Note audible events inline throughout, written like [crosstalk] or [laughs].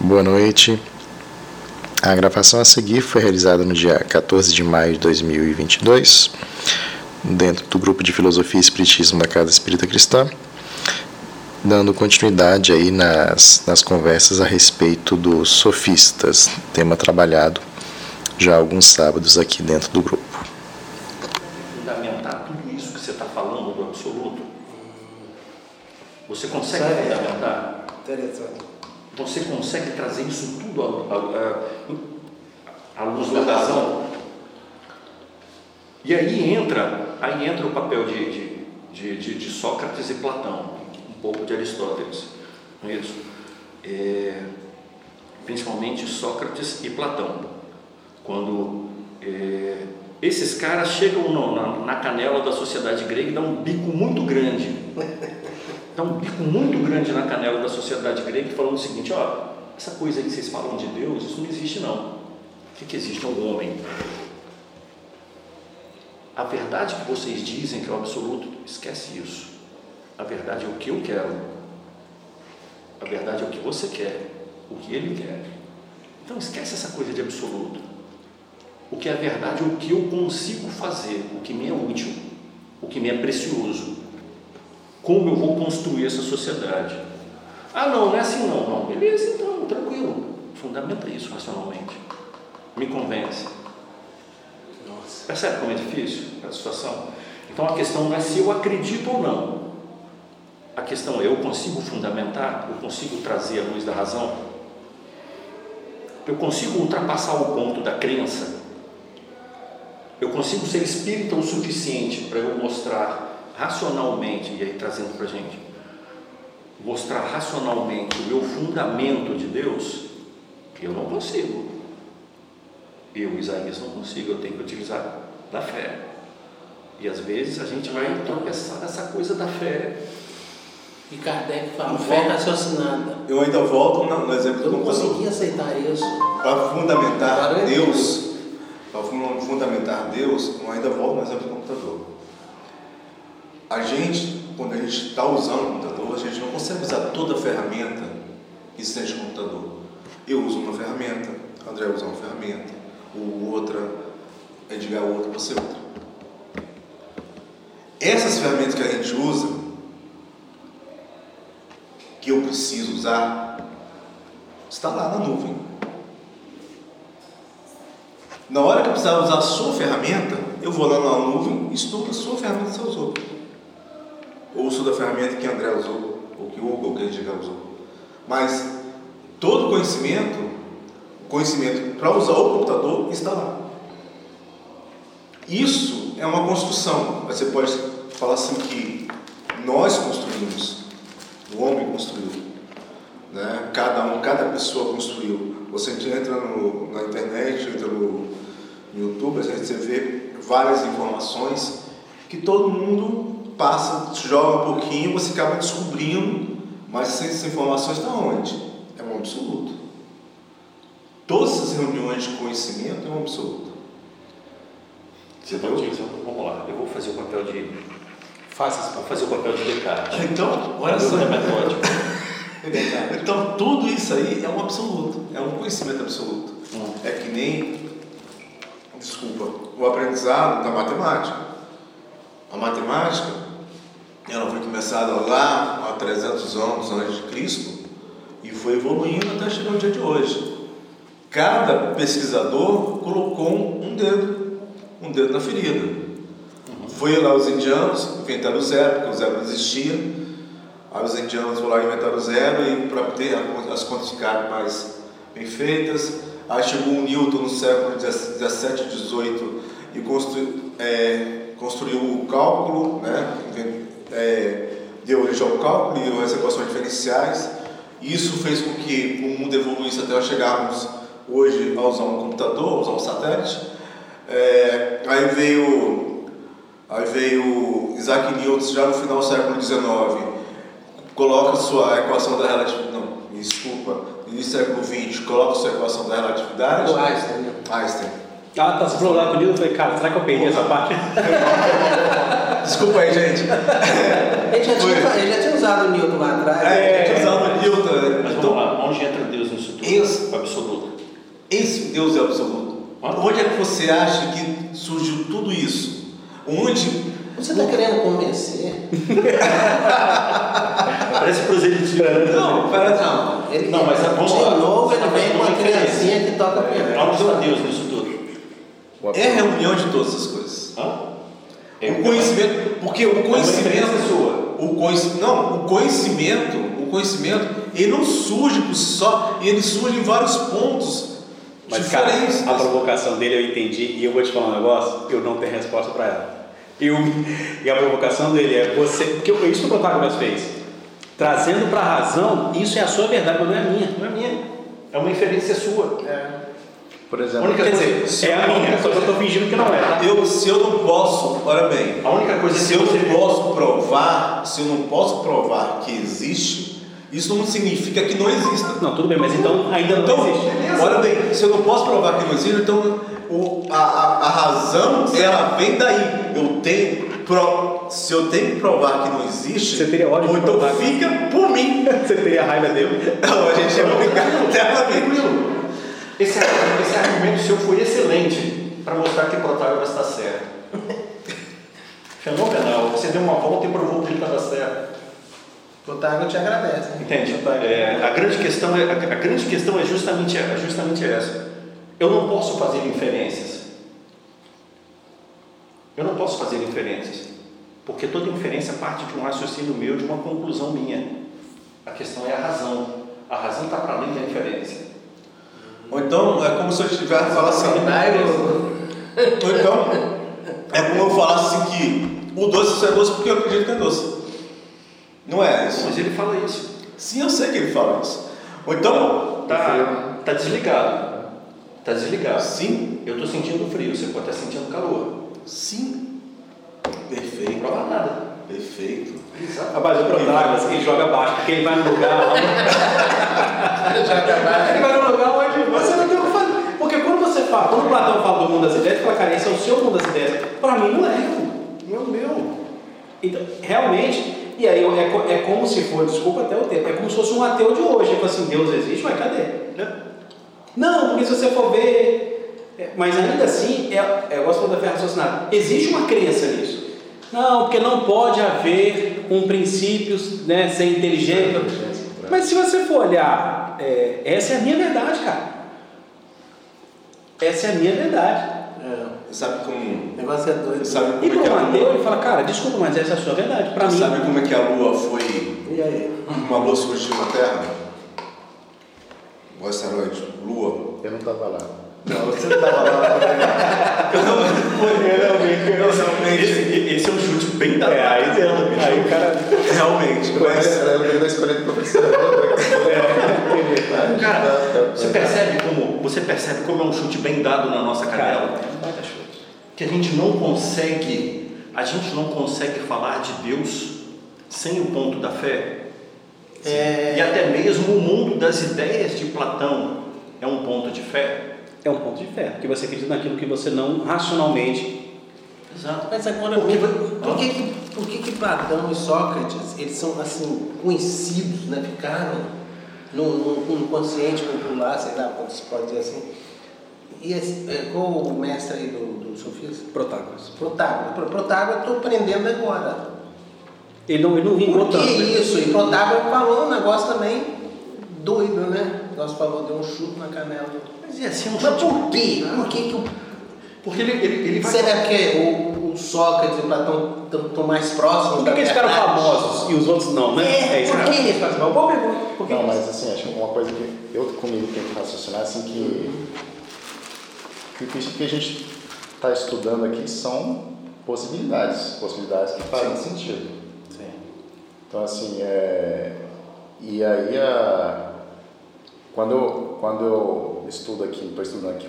Boa noite. A gravação a seguir foi realizada no dia 14 de maio de 2022, dentro do grupo de Filosofia e Espiritismo da Casa Espírita Cristã, dando continuidade aí nas, nas conversas a respeito dos sofistas, tema trabalhado já há alguns sábados aqui dentro do grupo. Fundamentar tudo isso que você está falando do absoluto. Você consegue fundamentar? Interessante. Você consegue trazer isso tudo à, à, à luz da razão? E aí entra, aí entra o papel de, de, de, de, de Sócrates e Platão, um pouco de Aristóteles, não é isso? É, principalmente Sócrates e Platão, quando é, esses caras chegam no, na, na canela da sociedade grega e dão um bico muito grande Dá um bico muito grande na canela da sociedade grega falando o seguinte, ó, essa coisa aí que vocês falam de Deus, isso não existe não. O que, que existe é um homem. A verdade que vocês dizem que é o absoluto, esquece isso. A verdade é o que eu quero. A verdade é o que você quer, o que ele quer. Então esquece essa coisa de absoluto. O que é verdade é o que eu consigo fazer, o que me é útil, o que me é precioso como eu vou construir essa sociedade. Ah, não, não é assim não, não. Beleza, então, tranquilo. Fundamenta isso racionalmente. Me convence. Nossa. Percebe como é difícil a situação? Então a questão não é se eu acredito ou não. A questão é eu consigo fundamentar, eu consigo trazer a luz da razão, eu consigo ultrapassar o ponto da crença, eu consigo ser espírita o suficiente para eu mostrar racionalmente, e aí trazendo para a gente, mostrar racionalmente o meu fundamento de Deus, eu não consigo. Eu, Isaías, não consigo, eu tenho que utilizar da fé. E às vezes a gente vai tropeçar nessa coisa da fé. E Kardec fala, fé raciocinada. Eu ainda volto no exemplo Eu não consegui aceitar isso. Para fundamentar Deus, para fundamentar Deus, eu ainda volto no exemplo do computador a gente, quando a gente está usando o computador, a gente não consegue usar toda a ferramenta que seja o computador. Eu uso uma ferramenta, André usa uma ferramenta, o outra, Edgar outra, você outra. Essas ferramentas que a gente usa, que eu preciso usar, está lá na nuvem. Na hora que eu precisar usar a sua ferramenta, eu vou lá na nuvem e estudo a sua ferramenta que você usou ou uso da ferramenta que André usou, ou que Hugo ou que Edgar usou. Mas todo conhecimento, conhecimento para usar o computador está lá. Isso é uma construção. Você pode falar assim que nós construímos, o homem construiu, né? Cada um, cada pessoa construiu. Você entra no, na internet, entra no, no YouTube, você vê várias informações que todo mundo passa, joga um pouquinho, você acaba descobrindo, mas essas informações estão onde? É um absoluto. Todas as reuniões de conhecimento é um absoluto. Você está utilizando, vamos lá, eu vou fazer o papel de. Faça vou fazer o papel de Descartes. Então, olha só. [laughs] então, tudo isso aí é um absoluto, é um conhecimento absoluto. Hum. É que nem, desculpa, o aprendizado da matemática. A matemática ela foi começada lá há 300 anos antes de Cristo e foi evoluindo até chegar no dia de hoje. Cada pesquisador colocou um dedo, um dedo na ferida. Foi lá os indianos, inventaram o zero, porque o zero não existia. Aí os indianos foram lá inventaram o zero e para ter as contas ficarem mais bem feitas. Aí chegou o Newton no século 17 e 18 e construiu, é, construiu o cálculo, né? É, deu origem ao cálculo e as equações diferenciais. Isso fez com que o mundo evoluísse até nós chegarmos hoje a usar um computador, a usar um satélite. É, aí veio, aí veio Isaac Newton já no final do século XIX, coloca sua equação da relatividade, não, me desculpa, no início do século XX, coloca sua equação da relatividade. O Einstein. Né? Einstein. Ah, tá, você falou lá com o Newton, falei, cara, será que eu perdi essa parte? [laughs] Desculpa aí, gente. [laughs] ele, já tinha, ele já tinha usado o Newton lá atrás. É, ele já tinha usado o Newton. Mas vamos lá, onde entra Deus nisso tudo? Esse Deus é absoluto. Onde é que você acha que surgiu tudo isso? Onde? Você está querendo convencer? [laughs] Parece proselitismo. Não, pera Não, ele, Não, mas vamos lá. de novo ele vem com diferença. criancinha que toca Onde piano. está Deus nisso tudo? É a reunião de todas essas coisas. Hã? É O conhecimento, porque o uma conhecimento diferença sua. O conhecimento, não, o conhecimento, o conhecimento, ele não surge por si só, ele surge em vários pontos Mas, cara, diferentes. a provocação dele eu entendi e eu vou te falar um negócio, eu não tenho resposta para ela. Eu, [laughs] e a provocação dele é você, porque é isso que o Protágoras fez. Trazendo para a razão, isso é a sua verdade, mas não é a minha. Não é minha. É uma inferência sua. Por exemplo, Quer dizer, é a minha, só que eu estou fingindo que não é, tá? eu, se eu não posso, olha bem, A única coisa se eu não posso provar, se eu não posso provar que existe, isso não significa que não exista. Não, tudo bem, mas então ainda não Então, existe. olha bem, se eu não posso provar que não existe, então o, a, a, a razão ela vem daí. Eu tenho, pro, se eu tenho que provar que não existe, Você teria ódio ou então provar. fica por mim. [laughs] Você teria raiva dele? Não, a gente é obrigado eternamente. Tranquilo. Esse, esse argumento seu foi excelente para mostrar que Protágoras está certo. [laughs] Fenomenal. Você deu uma volta e provou que ele estava certo. Tago te agradece. Entende? É, a grande questão é a grande questão é justamente é justamente essa. Eu não posso fazer inferências. Eu não posso fazer inferências, porque toda inferência parte de um raciocínio meu, de uma conclusão minha. A questão é a razão. A razão está para além da inferência. Ou então é como se eu estivesse falando assim. Ou então é como eu falasse assim que o doce só é doce porque eu acredito que é doce. Não é isso? Mas ele fala isso. Sim, eu sei que ele fala isso. Ou então, Tá, tá desligado. Tá desligado. sim, Eu estou sentindo frio, você pode estar sentindo calor. sim. Não Perfeito, prova nada. perfeito. Exato. Rapaz, o Protágoras, ele joga baixo, porque ele vai no lugar [laughs] [laughs] Ele vai no lugar onde você não tem o que fazer. Porque quando você fala, quando Platão fala do mundo das ideias, fala, cara, esse é o seu mundo das ideias. Para mim não é. Não é o meu. Então, realmente, e aí é, é como se for, desculpa até o tempo, é como se fosse um ateu de hoje. Ele fala assim, Deus existe, mas cadê? Não, porque se você for ver. é, Mas ainda assim, é, é, eu gosto da fé raciocinada. Existe uma crença nisso. Não, porque não pode haver um princípio né, sem inteligência. Mas se você for olhar, é, essa é a minha verdade, cara. Essa é a minha verdade. É, Sabe como, o negócio é doido. sabe como E é que a lua, ele fala, cara, desculpa, mas essa é a sua verdade. Para mim, sabe como é que a lua foi, E aí? uma lua surgiu na Terra? O asteroide, lua. eu não estava lá. Não, você não estava lá. Eu não, eu realmente, Esse, esse é um chute bem dado. É, aí, aí o cara. realmente, mas Era eu que escolhendo professor. Cara, você percebe como você percebe como é um chute bem dado na nossa canela? É um baita chute. Que a gente não consegue, a gente não consegue falar de Deus sem o ponto da fé. É, E até mesmo o mundo das ideias de Platão é um ponto de fé. É um ponto de fé, porque você acredita naquilo que você não racionalmente. Exato. Mas agora, Porque- por, por que, que, por que, que Platão e Sócrates, eles são assim, conhecidos, né? ficaram no, no, no consciente popular, sei lá como se pode dizer assim. E esse, é, qual o mestre aí do, do sofismo? Protágoras. Protágoras. Pro- Protágoras eu estou aprendendo agora. Ele não, ele não vingou Por que tanto. né? isso? E Protágoras falou um negócio também doido, né? O negócio falou, deu um chute na canela. Mas é assim um Mas por quê? Por que, que o Porque ele, ele, ele vai. Será que o, o Sócrates e o Platão estão mais próximos Por da que, que eles ficaram famosos e os outros não, né? É, isso por que eles. Por que Não, mas assim, acho que uma coisa que eu comigo tenho que raciocinar assim que, que o que a gente está estudando aqui são possibilidades, possibilidades que fazem sentido. Então assim, é, e aí a, quando, eu, quando eu estudo aqui, estou estudando aqui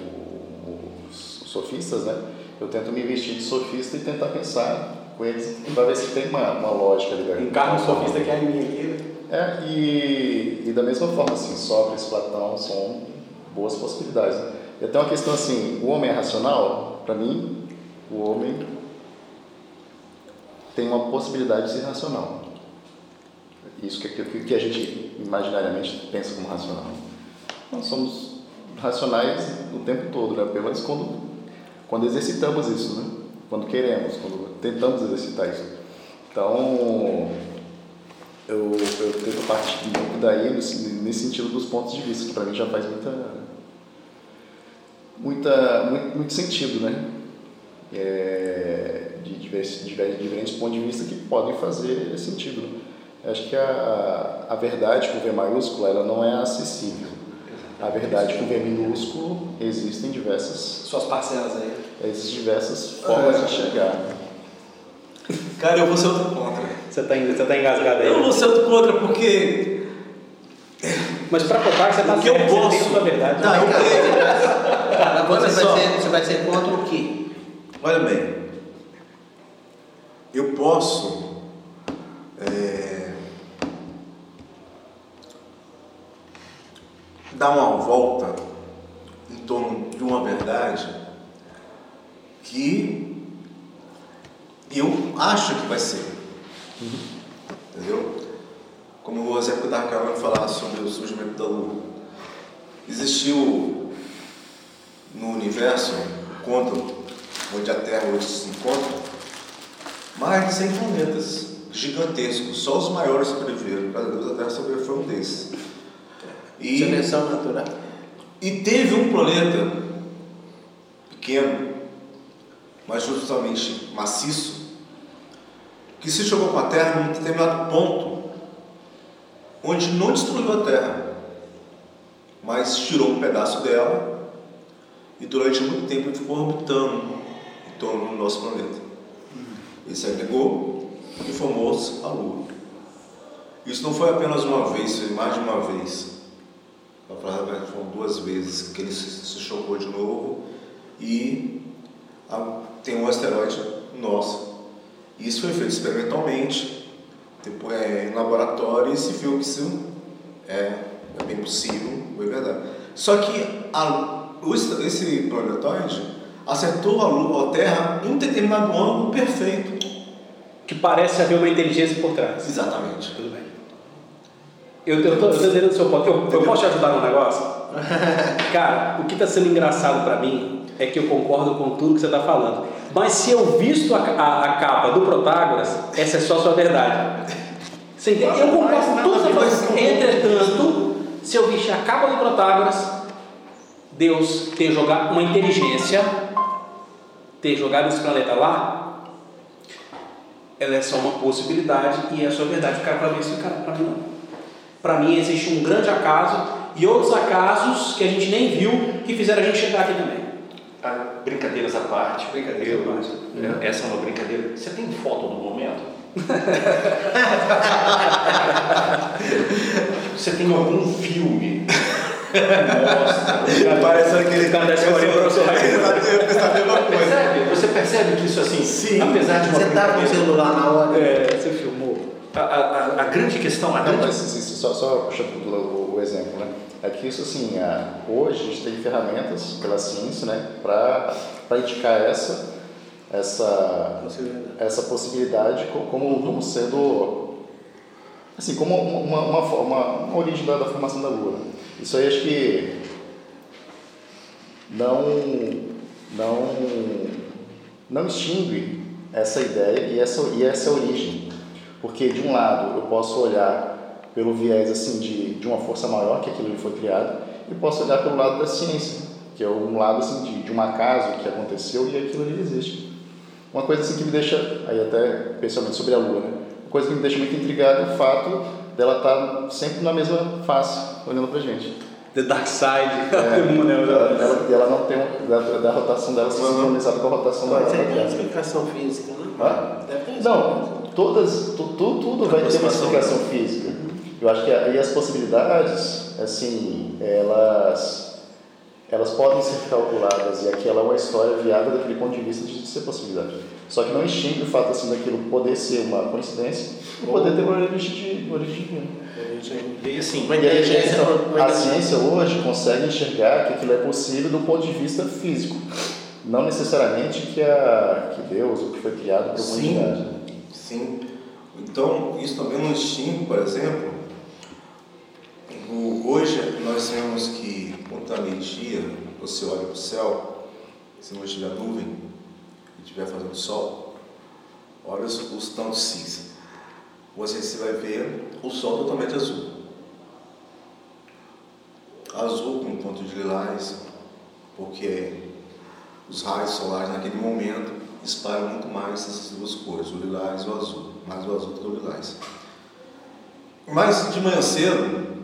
os, os sofistas, né? Eu tento me vestir de sofista e tentar pensar com eles para ver se tem uma, uma lógica ali. Encarna um sofista que é em mim aqui. né? É, e, e da mesma forma, assim, Sócrates, Platão são boas possibilidades. né? E até uma questão assim, o homem é racional? Para mim, o homem tem uma possibilidade de ser racional. Isso que, que, que a gente imaginariamente pensa como racional. Nós somos racionais o tempo todo, né? pelo menos quando, quando exercitamos isso, né? quando queremos, quando tentamos exercitar isso. Então, eu, eu tento partir um pouco daí nesse, sentido dos pontos de vista, que para mim já faz muita, muita, muito, muito sentido, né? É, de, diversos, diferentes pontos de vista que podem fazer sentido. Né? Acho que a, a verdade com V maiúsculo ela não é acessível. A verdade com V minúsculo existem diversas. Suas parcelas aí. Existem diversas formas é. de chegar. Cara, eu vou ser outro contra. Você está você tá engasgado aí? Eu vou ser outro contra porque. Mas para contar que você está que eu posso. Você tem a verdade. Não, eu creio. Você vai, ser, você vai ser contra o quê? Olha bem. Eu posso. É, dar uma volta em torno de uma verdade que eu acho que vai ser. Entendeu? Como o eu estava acabando de falar sobre o surgimento da Lua. Existiu no universo, quando, onde a Terra hoje se encontra, mais de 100 planetas gigantescos. Só os maiores sobreviveram. Cada vez a Terra sobreviveu um desses. E, Seleção natural. E teve um planeta pequeno, mas justamente maciço, que se chegou com a Terra num determinado ponto, onde não destruiu a Terra, mas tirou um pedaço dela e durante muito tempo ficou orbitando em torno do nosso planeta. Ele se agregou e formou-se a Lua. Isso não foi apenas uma vez, foi mais de uma vez. Na verdade, foram duas vezes que ele se chocou de novo e tem um asteroide nosso. Isso foi feito experimentalmente, depois é, em laboratório e se viu que isso é, é bem possível, foi verdade. Só que a, esse planetoide acertou a Lua, a Terra, em um determinado ângulo perfeito. Que parece haver uma inteligência por trás. Exatamente. Tudo bem. Eu, eu, tô, eu tô entendendo o seu ponto. Eu, eu posso te ajudar no negócio? [laughs] Cara, o que está sendo engraçado para mim é que eu concordo com tudo que você está falando. Mas se eu visto a, a, a, capa do Protágoras, essa é só a sua verdade. Você entende? Eu concordo com tudo que você. Entretanto, se eu vestir a capa do Protágoras, Deus ter jogado uma inteligência, ter jogado esse planeta lá, ela é só uma possibilidade e é a sua verdade. Cara, para mim, isso cara, para mim não. Para mim existe um grande acaso e outros acasos que a gente nem viu que fizeram a gente chegar aqui também. Ah, brincadeiras à parte. Brincadeiras à parte. É, essa é uma brincadeira. Você tem foto do momento? [laughs] Você tem algum filme? Nossa, parece aquele cara da escolinha Percebe? Você percebe que isso assim, Sim. apesar de uma Você está com o celular na hora. É, você filmou. A, a, a, grande questão. A grande... Não, mas, só, só puxando o, o, exemplo, né? É que isso, assim, a, hoje a gente tem ferramentas pela ciência, né, para indicar essa, essa, possibilidade. essa possibilidade como, como sendo, assim, como uma, uma, uma, uma origem da, da, formação da Lua. Isso aí acho que não, não, não extingue essa ideia e essa, e essa origem porque, de um lado, eu posso olhar pelo viés assim de, de uma força maior, que aquilo foi criado, e posso olhar pelo lado da ciência, que é um lado assim de, de um acaso que aconteceu e aquilo ali existe. Uma coisa assim que me deixa, aí até especialmente sobre a Lua, né? uma coisa que me deixa muito intrigado é o fato dela estar tá sempre na mesma face, olhando pra gente. The Dark Side, é, [laughs] ela, ela, ela, não tem da, da rotação dela sincronizada com a rotação da Terra. Mas tem explicação física, né? Ah? Não, todas, tu, tu, tudo vai ter uma explicação física. Eu acho que aí as possibilidades, assim, elas, elas podem ser calculadas e aquela é uma história viável daquele ponto de vista de ser possibilidade. Só que não extingue o fato assim daquilo poder ser uma coincidência e poder ter uma origem de origem divina. E assim, e a, ciência, a ciência hoje consegue enxergar que aquilo é possível do ponto de vista físico, não necessariamente que a que Deus o que foi criado por humanidade. Sim. Então, isso também não extingue, por exemplo, o, hoje nós vemos que, quando está meio-dia, você olha para o céu, se não tiver nuvem e estiver fazendo sol, olha os, os tons cinza. Você, você vai ver o sol totalmente azul. Azul com um ponto de lilás, porque os raios solares naquele momento espalham muito mais essas duas cores, o lilás e o azul, mais o azul do que o lilás. Mas de manhã cedo,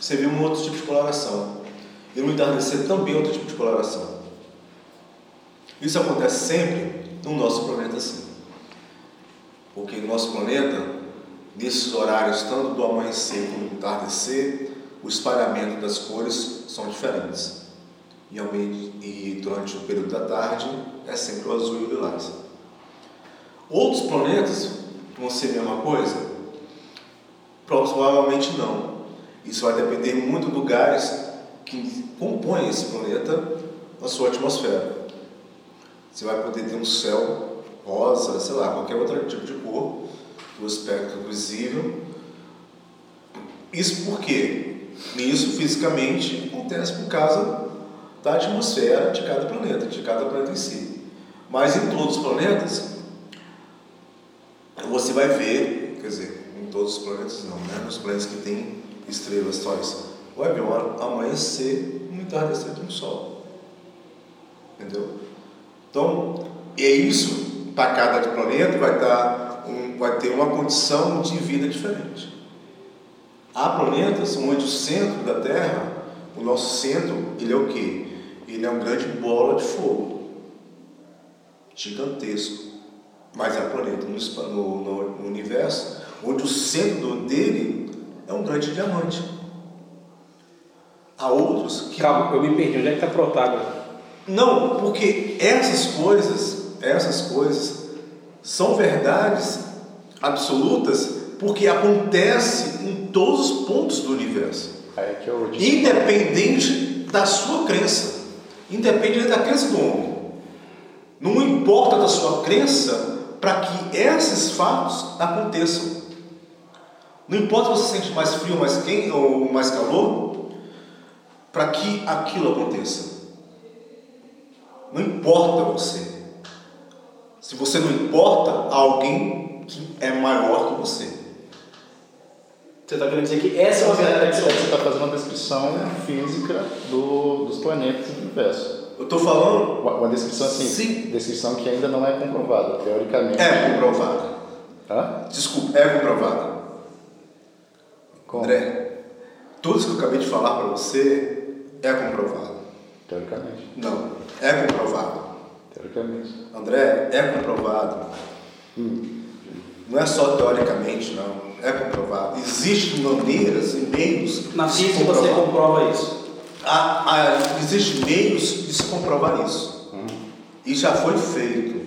você vê um outro tipo de coloração. E no entardecer também outro tipo de coloração. Isso acontece sempre no nosso planeta sim. Porque no nosso planeta, nesses horários, tanto do amanhecer como do entardecer, o espalhamento das cores são diferentes. E, e durante o período da tarde é sempre o azul e o lilás. Outros planetas vão ser a mesma coisa? Provavelmente não. Isso vai depender muito do gás que compõe esse planeta na sua atmosfera. Você vai poder ter um céu rosa, sei lá, qualquer outro tipo de cor, do espectro visível. Isso por quê? Isso fisicamente acontece por causa da atmosfera de cada planeta, de cada planeta em si. Mas em todos os planetas, você vai ver, quer dizer, em todos os planetas não, né? Nos planetas que têm estrelas, sóis, vai ver um amanhecer um entardecer de um sol. Entendeu? Então, é isso, para cada planeta vai, dar um, vai ter uma condição de vida diferente. Há planetas onde o centro da Terra, o nosso centro, ele é o quê? Ele é uma grande bola de fogo, gigantesco. Mas é um planeta no, no, no universo onde o centro dele é um grande diamante. Há outros que. Calma, eu me perdi. Onde é que está Protágoras? Não, porque essas coisas, essas coisas são verdades absolutas porque acontece em todos os pontos do universo. É que eu Independente da sua crença. Independente da crença do homem. Não importa da sua crença para que esses fatos aconteçam. Não importa se você sente mais frio mais quente, ou mais calor, para que aquilo aconteça. Não importa você. Se você não importa, há alguém que é maior que você. Você está querendo dizer que essa é uma verdade Você está fazendo uma descrição física do, dos planetas Eu estou falando. Uma, uma descrição assim, Sim. descrição que ainda não é comprovada, teoricamente. É comprovada. Hã? Desculpa, é comprovada. Como? André, tudo isso que eu acabei de falar para você é comprovado. Teoricamente. Não, é comprovado. Teoricamente. André, é comprovado. Não é só teoricamente, não. É comprovado. Existem maneiras e meios Na física você comprova isso. Há, há, existem meios de se comprovar isso. E já foi feito.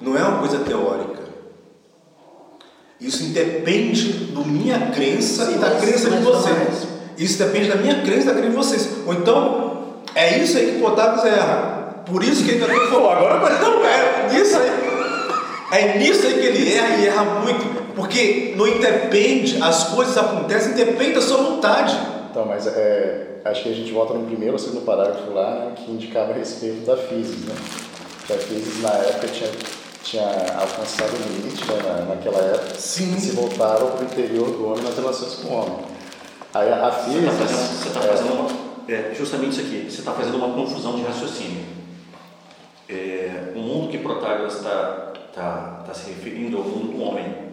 Não é uma coisa teórica. Isso independe da minha crença e da crença de vocês. mas- Isso depende da minha crença e da crença de vocês. Ou então, é isso aí que Protágoras erra. Por isso que ele falou agora, mas não é nisso aí. É nisso aí que ele erra e erra muito. Porque não independe, as coisas acontecem, independe da sua vontade. Então, mas é, acho que a gente volta no primeiro ou segundo parágrafo lá, que indicava a respeito da física, né? Que a física na época tinha, tinha alcançado o limite, né, na, naquela época, Sim. e se voltava para o interior do homem nas relações com o homem. Aí a, a Você física... está fazendo, tá é, fazendo uma, é, justamente isso aqui, você está fazendo uma confusão de raciocínio. É, o mundo que Protágoras está tá, tá se referindo é o mundo do homem.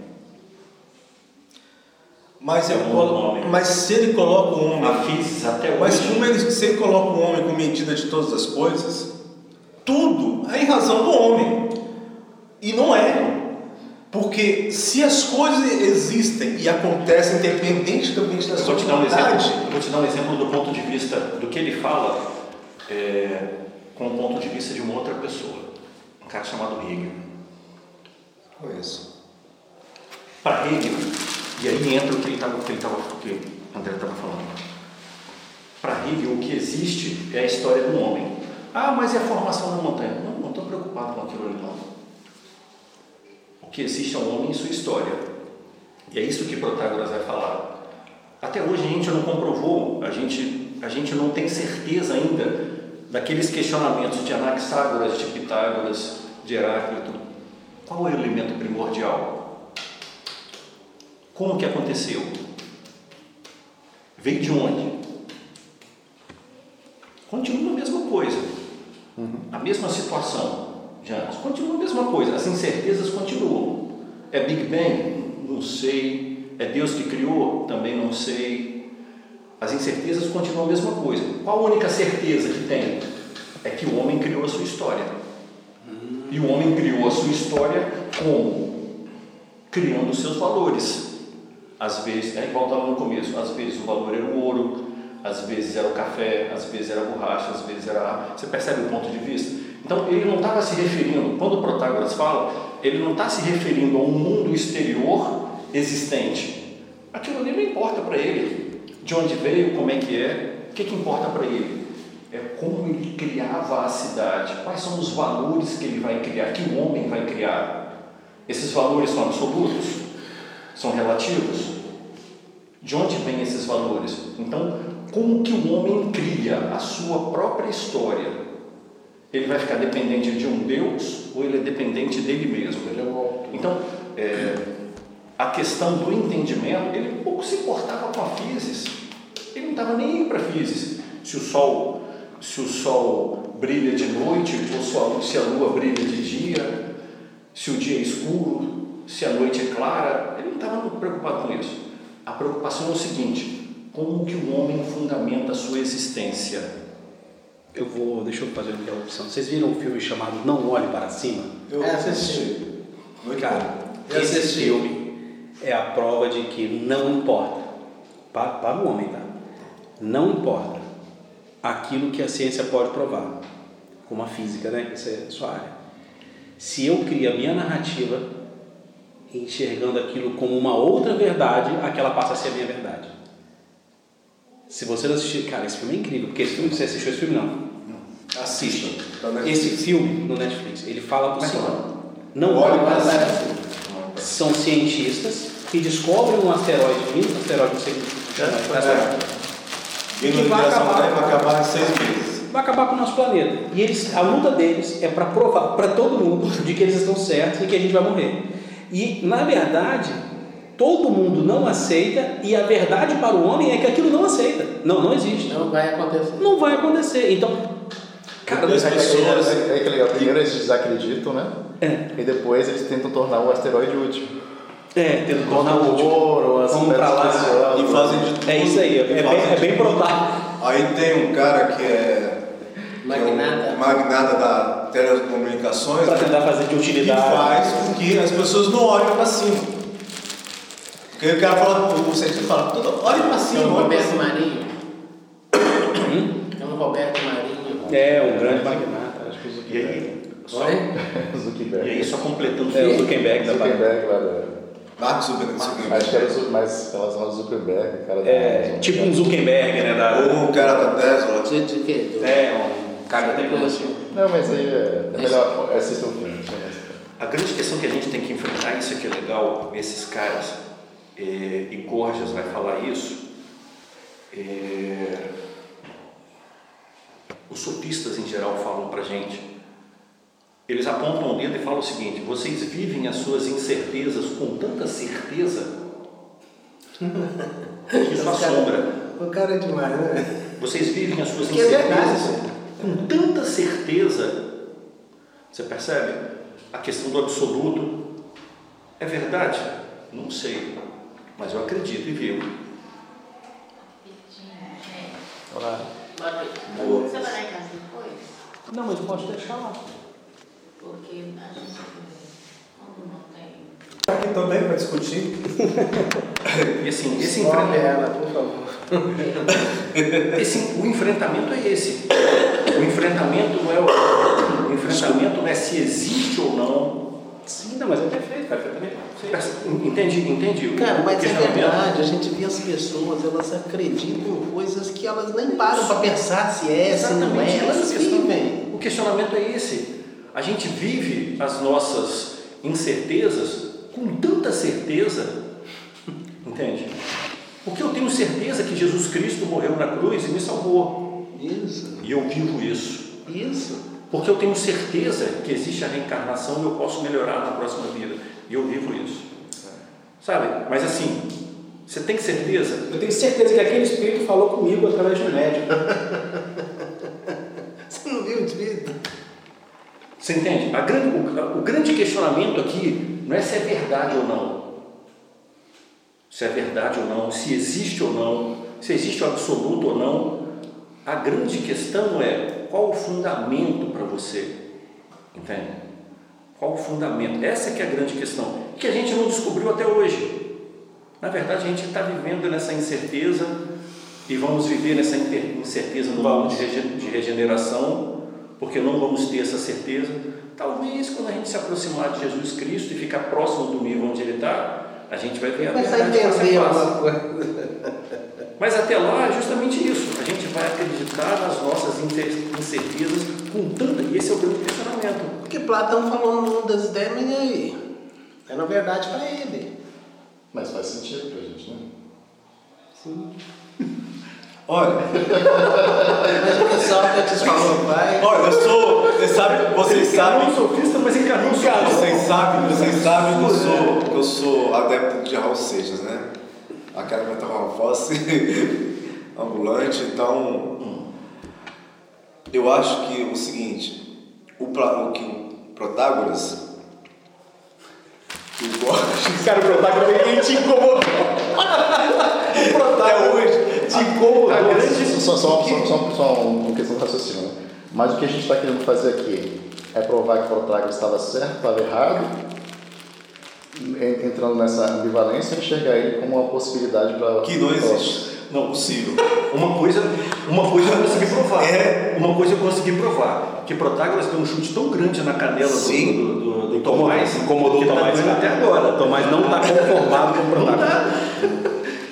Mas, É um colo- mas se ele coloca o homem. A física até Mas hoje. como ele, se ele coloca o homem como medida de todas as coisas, tudo é em razão do homem. E não é. Porque se as coisas existem e acontecem independente da Eu sua vou, te dar um exemplo, eu vou te dar um exemplo do ponto de vista do que ele fala é, com o ponto de vista de uma outra pessoa, um cara chamado Hegel. é isso. Para Hegel, e aí entra o que ele estava, que ele tava, que o André estava falando. Para Hegel, o que existe é a história do homem. Ah, mas e a formação da montanha? Não, não estou preocupado com aquilo ali, não. O que existe é o homem e sua história. E é isso que Protágoras vai falar. Até hoje a gente não comprovou, a gente, a gente não tem certeza ainda daqueles questionamentos de Anaxágoras, de Pitágoras, de Heráclito. Qual é o elemento primordial? Como que aconteceu? Veio de onde? Continua a mesma coisa. A mesma situação de antes. Continua a mesma coisa. As incertezas continuam. É Big Bang? Não sei. É Deus que criou? Também não sei. As incertezas continuam a mesma coisa. Qual a única certeza que tem? É que o homem criou a sua história. E o homem criou a sua história como? Criando os seus valores. Às vezes, é igual estava no começo, às vezes o valor era o ouro, às vezes era o café, às vezes era a borracha, às vezes era a... Você percebe o ponto de vista? Então ele não estava se referindo, quando Protágoras fala, ele não está se referindo a um mundo exterior existente. Aquilo ali não importa para ele. De onde veio, como é que é, o que, que importa para ele? É como ele criava a cidade, quais são os valores que ele vai criar, que o homem vai criar. Esses valores são absolutos? São relativos? De onde vêm esses valores? Então, como que o homem cria a sua própria história? Ele vai ficar dependente de um Deus ou ele é dependente dele mesmo? Então, é, a questão do entendimento, ele pouco se importava com a física. Ele não estava nem para a física. Se o sol, se o sol brilha de noite ou se a lua brilha de dia, se o dia é escuro, se a noite é clara, ele não estava muito preocupado com isso. A preocupação é o seguinte: como que o homem fundamenta a sua existência? Eu vou, deixa eu fazer aquela opção. Vocês viram um filme chamado Não Olhe Para Cima? Eu É, assisti. Cara, Eu esse assisti. filme é a prova de que não importa, para, para o homem, tá? Não importa aquilo que a ciência pode provar, como a física, né? Essa é a sua área. Se eu crio a minha narrativa enxergando aquilo como uma outra verdade, aquela passa a ser a minha verdade. Se você não assistir, cara, esse filme é incrível, porque esse filme, você assistiu esse filme não? Assista. Tá Netflix. Esse filme no Netflix, ele fala por é chama? Não Olhe para cima. São cientistas que descobrem um asteroide vindo, um asteroide, não sei É. Vindo Que em vai acabar. vai acabar em seis meses. vai acabar com o nosso planeta. E eles, a luta deles é para provar para todo mundo de que eles estão certos e que a gente vai morrer. E, na verdade, todo mundo não aceita e a verdade para o homem é que aquilo não aceita. Não, não existe. Não vai acontecer. Não vai acontecer. Então, cara, As pessoas- é, é que legal. Primeiro eles desacreditam, né? é, E depois eles tentam tornar o asteroide útil. é, tendo tornar o útil. ouro, as Vamos pra lá. E fazem de tudo. É isso aí, é, bem, é bem provável. Aí tem um cara que é. Que é um Magnata. magnata da telecomunicações. Para tentar fazer de que utilidade. faz com que as pessoas não olhem para cima. Porque o cara fala, o cientista fala, "Tudo- olhe para É cima, o Roberto cima. Marinho. Hum? É um Roberto Marinho. É, um grande magnata, acho que o E [laughs] Zuckerberg. aí, só, Oi? e Zuckerberg. aí, só completando É, o Zuckerberg da Zuckerberg lá da... Mark Zuckerberg. Acho que era o mais relacionado ao Zuckerberg, cara da É, tipo um Zuckerberg, né? Da, Ou o cara da Tesla. É, um cara da tecnologia. Não, mas aí é, é melhor assistir o filme. A grande questão que a gente tem que enfrentar, isso aqui é legal, esses caras, é, e Gorgias vai falar isso, é, os sofistas em geral falam pra gente, eles apontam o dedo e falam o seguinte, vocês vivem as suas incertezas com tanta certeza [laughs] que isso assombra. O cara é demais, né? Vocês vivem as suas é incertezas com tanta certeza. Você percebe? A questão do absoluto é verdade? Não sei, mas eu acredito e vivo. Claro. Boa. Você vai lá em casa depois? Não, mas eu posso deixar lá. Porque a gente, não tem. Tá aqui também para discutir. [laughs] E assim, esse, enfrentamento, ela, por favor. [laughs] esse o enfrentamento é esse. O enfrentamento não é o, [coughs] o enfrentamento não é se existe ou não. Sim, não, mas é perfeito, cara, perfeitamente. Entende? o Cara, mas é verdade, a gente vê as pessoas, elas acreditam em coisas que elas nem param para pensar se é, se não é, Exatamente elas vivem. O questionamento é esse. A gente vive as nossas incertezas com tanta certeza, entende? Porque eu tenho certeza que Jesus Cristo morreu na cruz e me salvou. Isso, E eu vivo isso. isso. Porque eu tenho certeza que existe a reencarnação e eu posso melhorar na próxima vida. E eu vivo isso. Sabe? Mas assim, você tem certeza? Eu tenho certeza que aquele espírito falou comigo através de um médico. [laughs] Você não viu o espírito? Você entende? A grande- o, o grande questionamento aqui não é se é verdade ou não. Se é verdade ou não, se existe ou não, se existe o absoluto ou não. A grande questão é qual o fundamento para você. Entende? Qual o fundamento? Essa que é a grande questão, que a gente não descobriu até hoje. Na verdade, a gente está vivendo nessa incerteza e vamos viver nessa incerteza no mundo de rege- de regeneração, porque não vamos ter essa certeza. Talvez quando a gente se aproximar de Jesus Cristo e ficar próximo do nível onde Ele está, a gente vai ver a a verdade. Mas até lá é justamente isso. A vai acreditar nas nossas incer- incertezas com tanta. E esse é o grande questionamento. Porque Platão falou no mundo das ideias, mas e aí? É na verdade para ele. Mas faz sentido pra gente, né? [laughs] Olha, Mas o que Sócrates falou, pai. olha, eu sou. Vocês sabem, vocês sabem. sofista, mas encarnou um Vocês sabem, vocês sabem que eu sou, que eu sou adepto de Raul Seixas, né? Aquela metamorfose [laughs] ambulante, então eu acho que o seguinte, o, o que o Protágoras, [laughs] que o Borges, Cara, o protagonista ele te incomodou. [laughs] até hoje, Te incomodou. A grande... Só, só, só, só, só uma questão de raciocínio. né? Mas o que a gente está querendo fazer aqui é provar que o Protágoras estava certo, estava errado, en- entrando nessa ambivalência e enxergar ele como uma possibilidade para. que não existe, não possível. Uma coisa, uma coisa eu consegui provar. É. Uma coisa eu consegui provar. Que Protágoras deu um chute tão grande na canela do, Sim. do, do, do Tomás. Incomodou o tá Tomás. doendo até agora. O Tomás não está conformado com o dá.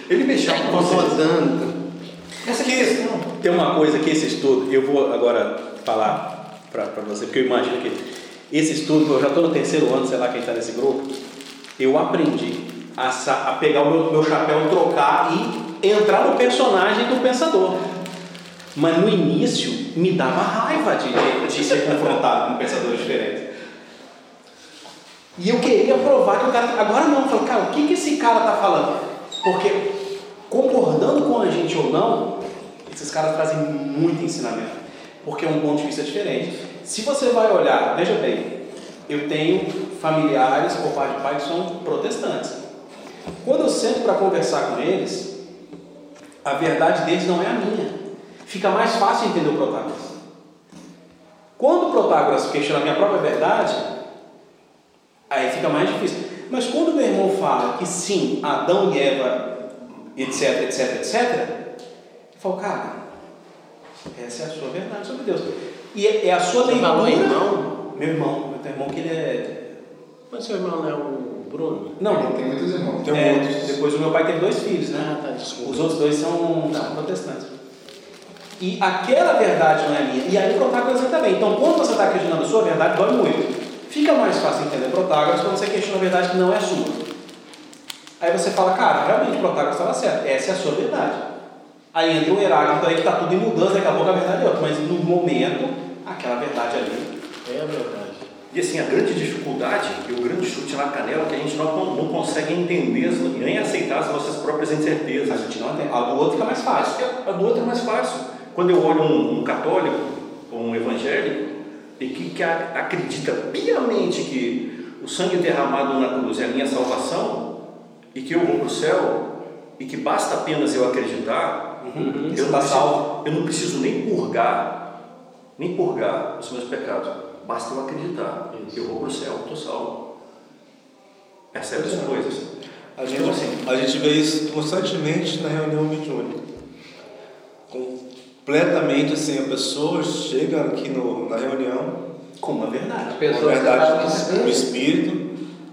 Ele mexeu com. Incomodando. Essa que é questão. Tem uma coisa que esse estudo, eu vou agora falar para você, porque eu imagino que esse estudo, eu já estou no terceiro ano, sei lá quem está nesse grupo, eu aprendi a, a pegar o meu, meu chapéu, trocar e entrar no personagem do pensador. Mas no início me dava raiva de, de, de ser confrontado com pensadores diferentes. E eu queria provar que o cara. Agora não, eu cara, o que, que esse cara está falando? Porque concordando com a gente ou não, esses caras trazem muito ensinamento. Porque é um ponto de vista diferente. Se você vai olhar, veja bem, eu tenho familiares por parte de pai que são protestantes. Quando eu sento para conversar com eles, a verdade deles não é a minha. Fica mais fácil entender o Protágoras. Quando o Protágoras questiona a minha própria verdade, aí fica mais difícil. Mas quando meu irmão fala que sim, Adão e Eva, etc, etc, etc, eu falo, cara, essa é a sua verdade sobre Deus. E é, é a sua Você leitura. falou irmão? Meu irmão, meu irmão que ele é. Mas seu irmão não é o Bruno? Não, Tem muitos irmãos. Tem é, muitos. depois o meu pai teve dois filhos, né? Ah, tá, desculpa. Os outros dois são, são protestantes. E aquela verdade não é minha. E aí Protágoras também. Então, quando você está questionando a sua verdade, dói muito. Fica mais fácil entender Protágoras quando você questiona a verdade que não é sua. Aí você fala, cara, realmente Protágoras estava certo. Essa é a sua verdade. Aí entra o Heráclito aí que está tudo em mudança, daqui a pouco a verdade é outra. Mas no momento, aquela verdade ali. É a verdade. E assim, a grande dificuldade e o grande chute na canela é que a gente não, não consegue entender nem aceitar as nossas próprias A incertezas. gente não entende. A do outro fica mais fácil. A do outro é mais fácil. Quando eu olho um, um católico ou um evangélico e que, que a- acredita piamente que o sangue derramado na cruz é a minha salvação e que eu vou para o céu e que basta apenas eu acreditar, Uhum, eu, não preciso, salvo. eu não preciso nem purgar, nem purgar os meus pecados. Basta eu acreditar. Isso. Eu vou para o céu, estou salvo. Percebe as coisas? A gente, Então, assim, a gente vê isso constantemente na reunião mediúnica. Completamente assim, a pessoa chega aqui no, na reunião Com uma verdade. com a Pessoas verdade do Espírito,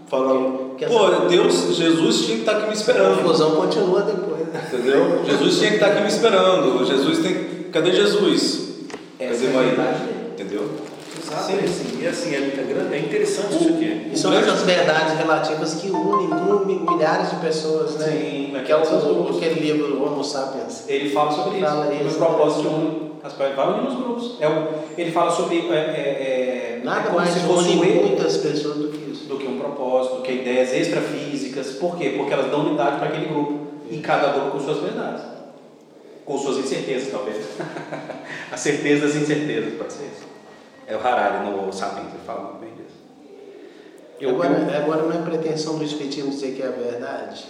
falando, Que- que pô, Deus, Jesus tinha que estar aqui me A esperando. confusão continua depois. né? Entendeu? Jesus tinha que estar aqui me esperando. Jesus tem. Cadê Jesus? Essa Cadê é a verdade? Exato, Sim. é assim, e assim, é, é grande- é interessante isso aqui. E são essas verdades relativas que unem milhares de pessoas, né? Sim, que é o, aquele livro Homo Sapiens. Ele fala sobre isso. Fala o isso. propósito une as pessoas. Vai unir os grupos. É o, ele fala sobre. É, é, Nada mais une muitas pessoas do que isso. do que um propósito, do que ideias extrafísicas. Por quê? Porque elas dão unidade para aquele grupo. E cada grupo com suas verdades. Com suas incertezas, talvez. [laughs] a certeza das incertezas, pode ser isso. É o Harari no Sapiens, ele fala muito bem disso. Eu, agora, eu- agora não é pretensão do Espiritismo dizer que é a verdade.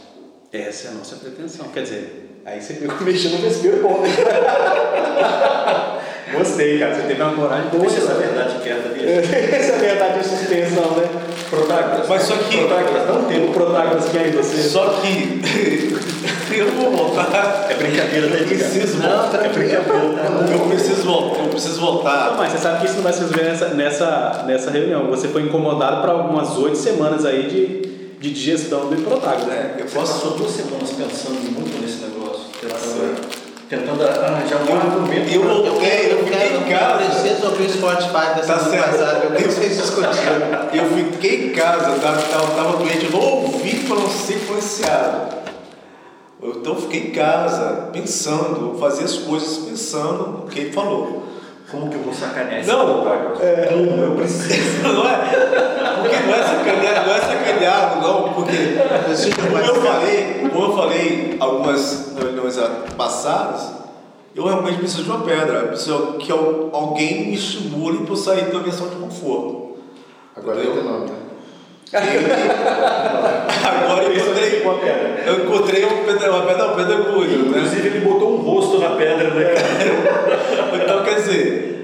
essa é a nossa pretensão. Quer dizer, aí você fica mexendo no vespeiro bom. [laughs] Gostei, cara. Você teve uma coragem boa. Deixa essa verdade quieta dele. [laughs] Essa é a verdade de suspensão, né? Protágoras. Mas só que- Protágoras, dá um tempo Protágoras que é aí você. Só que [laughs] eu vou voltar. É brincadeira, né, Eu Edgar? preciso Não, voltar. tranquilo. Eu preciso voltar. Eu preciso Não, voltar. mas você sabe que isso não vai se resolver nessa, nessa, nessa reunião. Você foi incomodado para algumas oito semanas aí de, de digestão do Protágoras. É, eu posso. passou duas semanas pensando muito nesse negócio, tentando, tentando arranjar um argumento. Eu pra- vou- [laughs] Eu fiquei em casa. eu preciso ouvir o Spotify dessa Tá passada, eu vocês discutiram. Eu fiquei em casa, tava, tava, tava doente, eu não ouvi para não ser influenciado. Então eu fiquei em casa, pensando, fazia as coisas pensando no que ele falou. Como que eu vou sacanear esse Não, Protágoras? é, não, eu preciso, [laughs] não é? Porque não é sacaneado, não é sacaneado, não, porque como eu falei, como eu falei algumas reuniões passadas, eu realmente preciso de uma pedra, eu preciso que al- alguém me estimule para eu sair da versão de conforto. Agora Entendeu? tem nome, né? [laughs] Agora eu encontrei, uma pedra. eu encontrei uma pedra, uma pedra, uma pedra né? Inclusive, ele botou um rosto na pedra, né? [laughs] Então, quer dizer,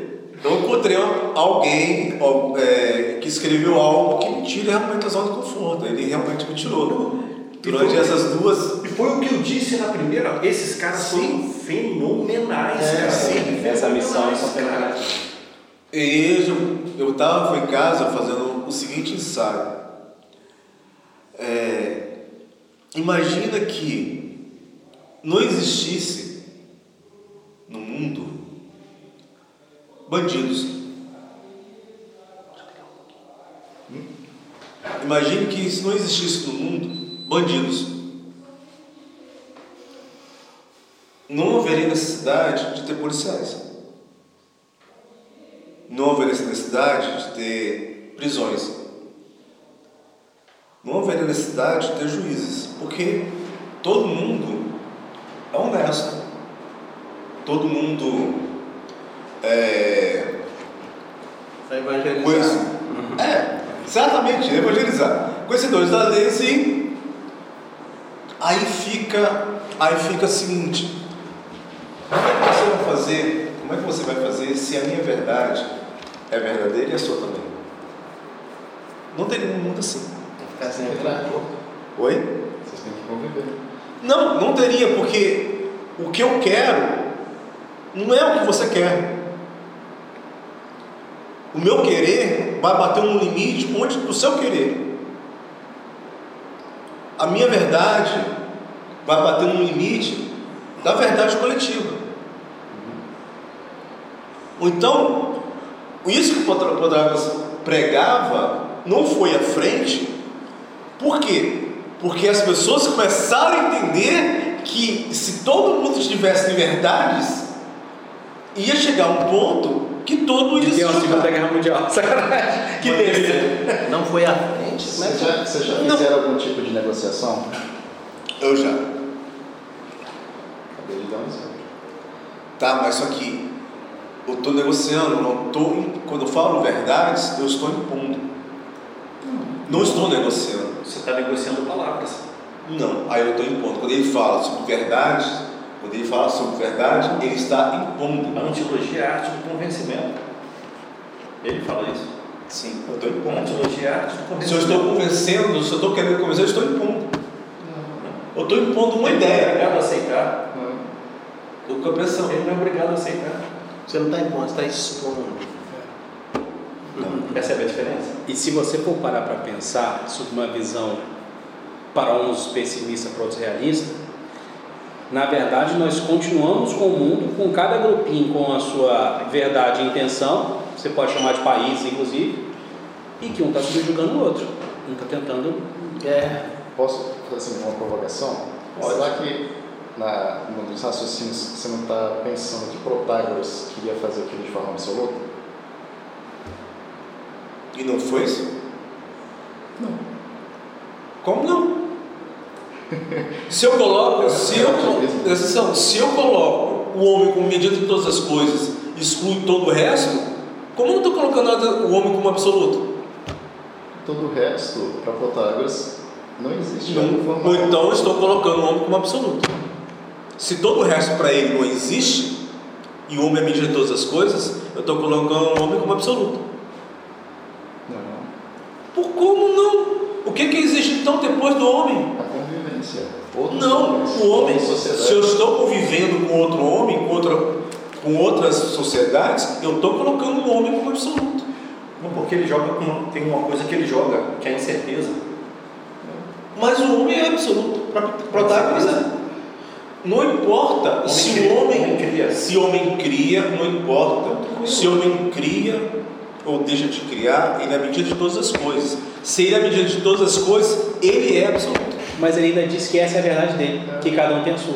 eu encontrei alguém é, que escreveu algo que me tira realmente a zona de conforto. Ele realmente me tirou. Durante essas duas. E foi o que eu disse na primeira. Esses caras são fenomenais, É, cara. sim. Essa missão é Fenomenais, cara. E eu, eu tava em casa fazendo o seguinte ensaio. É, imagina que não existisse no mundo bandidos. Imagine que se não existisse no mundo bandidos. Não haveria necessidade de ter policiais. Não haveria necessidade de ter prisões. Não haveria necessidade de ter juízes, porque todo mundo é honesto. Todo mundo é, Para evangelizar. Conhece- É, exatamente, evangelizar. Conhecedores da lei, sim. Aí fica, aí fica o seguinte: como é que você vai fazer? Como é que você vai fazer se a minha verdade é verdadeira e a sua também? Não teria um mundo assim. Ficar sem entrar. Oi? Vocês têm que conviver. Não, não teria, porque o que eu quero não é o que você quer. O meu querer vai bater um limite onde do seu querer. A minha verdade vai bater um limite da verdade coletiva. Ou então, isso que o Podravas pregava não foi à frente, por quê? Porque as pessoas começaram a entender que se todo mundo tivesse liberdades, ia chegar um ponto que todo se tem uma. Segunda Guerra Mundial. [laughs] Sacanagem. Que besta. Não foi à frente? É Vocês que já, vocês já Não. fizeram algum tipo de negociação? Eu já. Acabei de dar um exemplo. Tá, mas só que eu estou negociando, eu não estou. Quando eu falo verdades, eu estou impondo. Não estou negociando. Você está negociando palavras. Não, aí eu estou impondo. Quando ele fala sobre verdade, quando ele fala sobre verdade, ele está impondo. A antilogia é a arte do convencimento. Ele fala isso. Sim, eu estou A impondo. antilogia é a arte do Se eu convencimento. estou convencendo, se eu estou querendo convencer, eu estou impondo. Eu estou impondo uma Ele não é ideia. obrigado a aceitar. Eu estou pensando. Ele não é obrigado a aceitar. Você não está impondo, você está expondo. Percebe a diferença? E se você for parar para pensar sobre uma visão para uns pessimista, para outros realista, Na verdade, nós continuamos com o mundo, com cada grupinho com a sua verdade e intenção, você pode chamar de país, inclusive, e que um está subjugando o outro, um está tentando. É. Posso fazer assim, uma provocação? Será que na, nos raciocínios você não está pensando que Protágoras queria fazer aquilo de forma absoluta? E não foi isso? Não. Como não? Se eu coloco, se eu, atenção, se eu coloco o homem como medida de todas as coisas, excluo todo o resto, como eu não estou colocando o homem como absoluto? Todo o resto, para Protágoras, não existe. Não, ou então eu estou colocando o homem como absoluto. Se todo o resto para ele não existe, e o homem é a medida de todas as coisas, eu estou colocando o homem como absoluto. Por como não? O que, que existe então depois do homem? a convivência. Outros Não, homens, o homem, se eu estou convivendo com outro homem, com, outra, com outras sociedades, eu estou colocando o homem como absoluto. Não, porque ele joga com. Tem uma coisa que ele joga, que é a incerteza. Mas o homem é absoluto. Pro- Protágoras é. Não importa Homem se o homem, homem cria. se o homem cria, não importa se o homem cria ou deixa de criar, ele é a medida de todas as coisas. Se ele é a medida de todas as coisas, ele é absoluto. Mas ele ainda diz que essa é a verdade dele, que cada um tem a sua.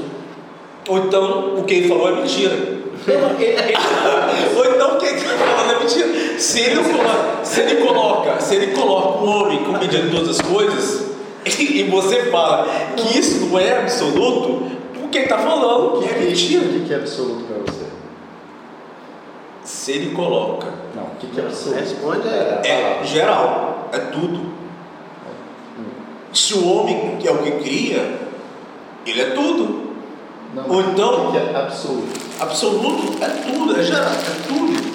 Ou então o que ele falou é mentira. [laughs] Ou então o que ele está falando é mentira. Se ele, coloca, se ele coloca, se ele coloca o homem como medida de todas as coisas, [laughs] e, você fala que isso não é absoluto, o que ele está falando O que, é mentira. o que é absoluto para você? Se ele coloca, Não, o que, que é absoluto? Responde é. é geral, é tudo. Se o homem é o que cria, ele é tudo. Não, Ou então- o que é absoluto? Absoluto é tudo, é geral, é tudo.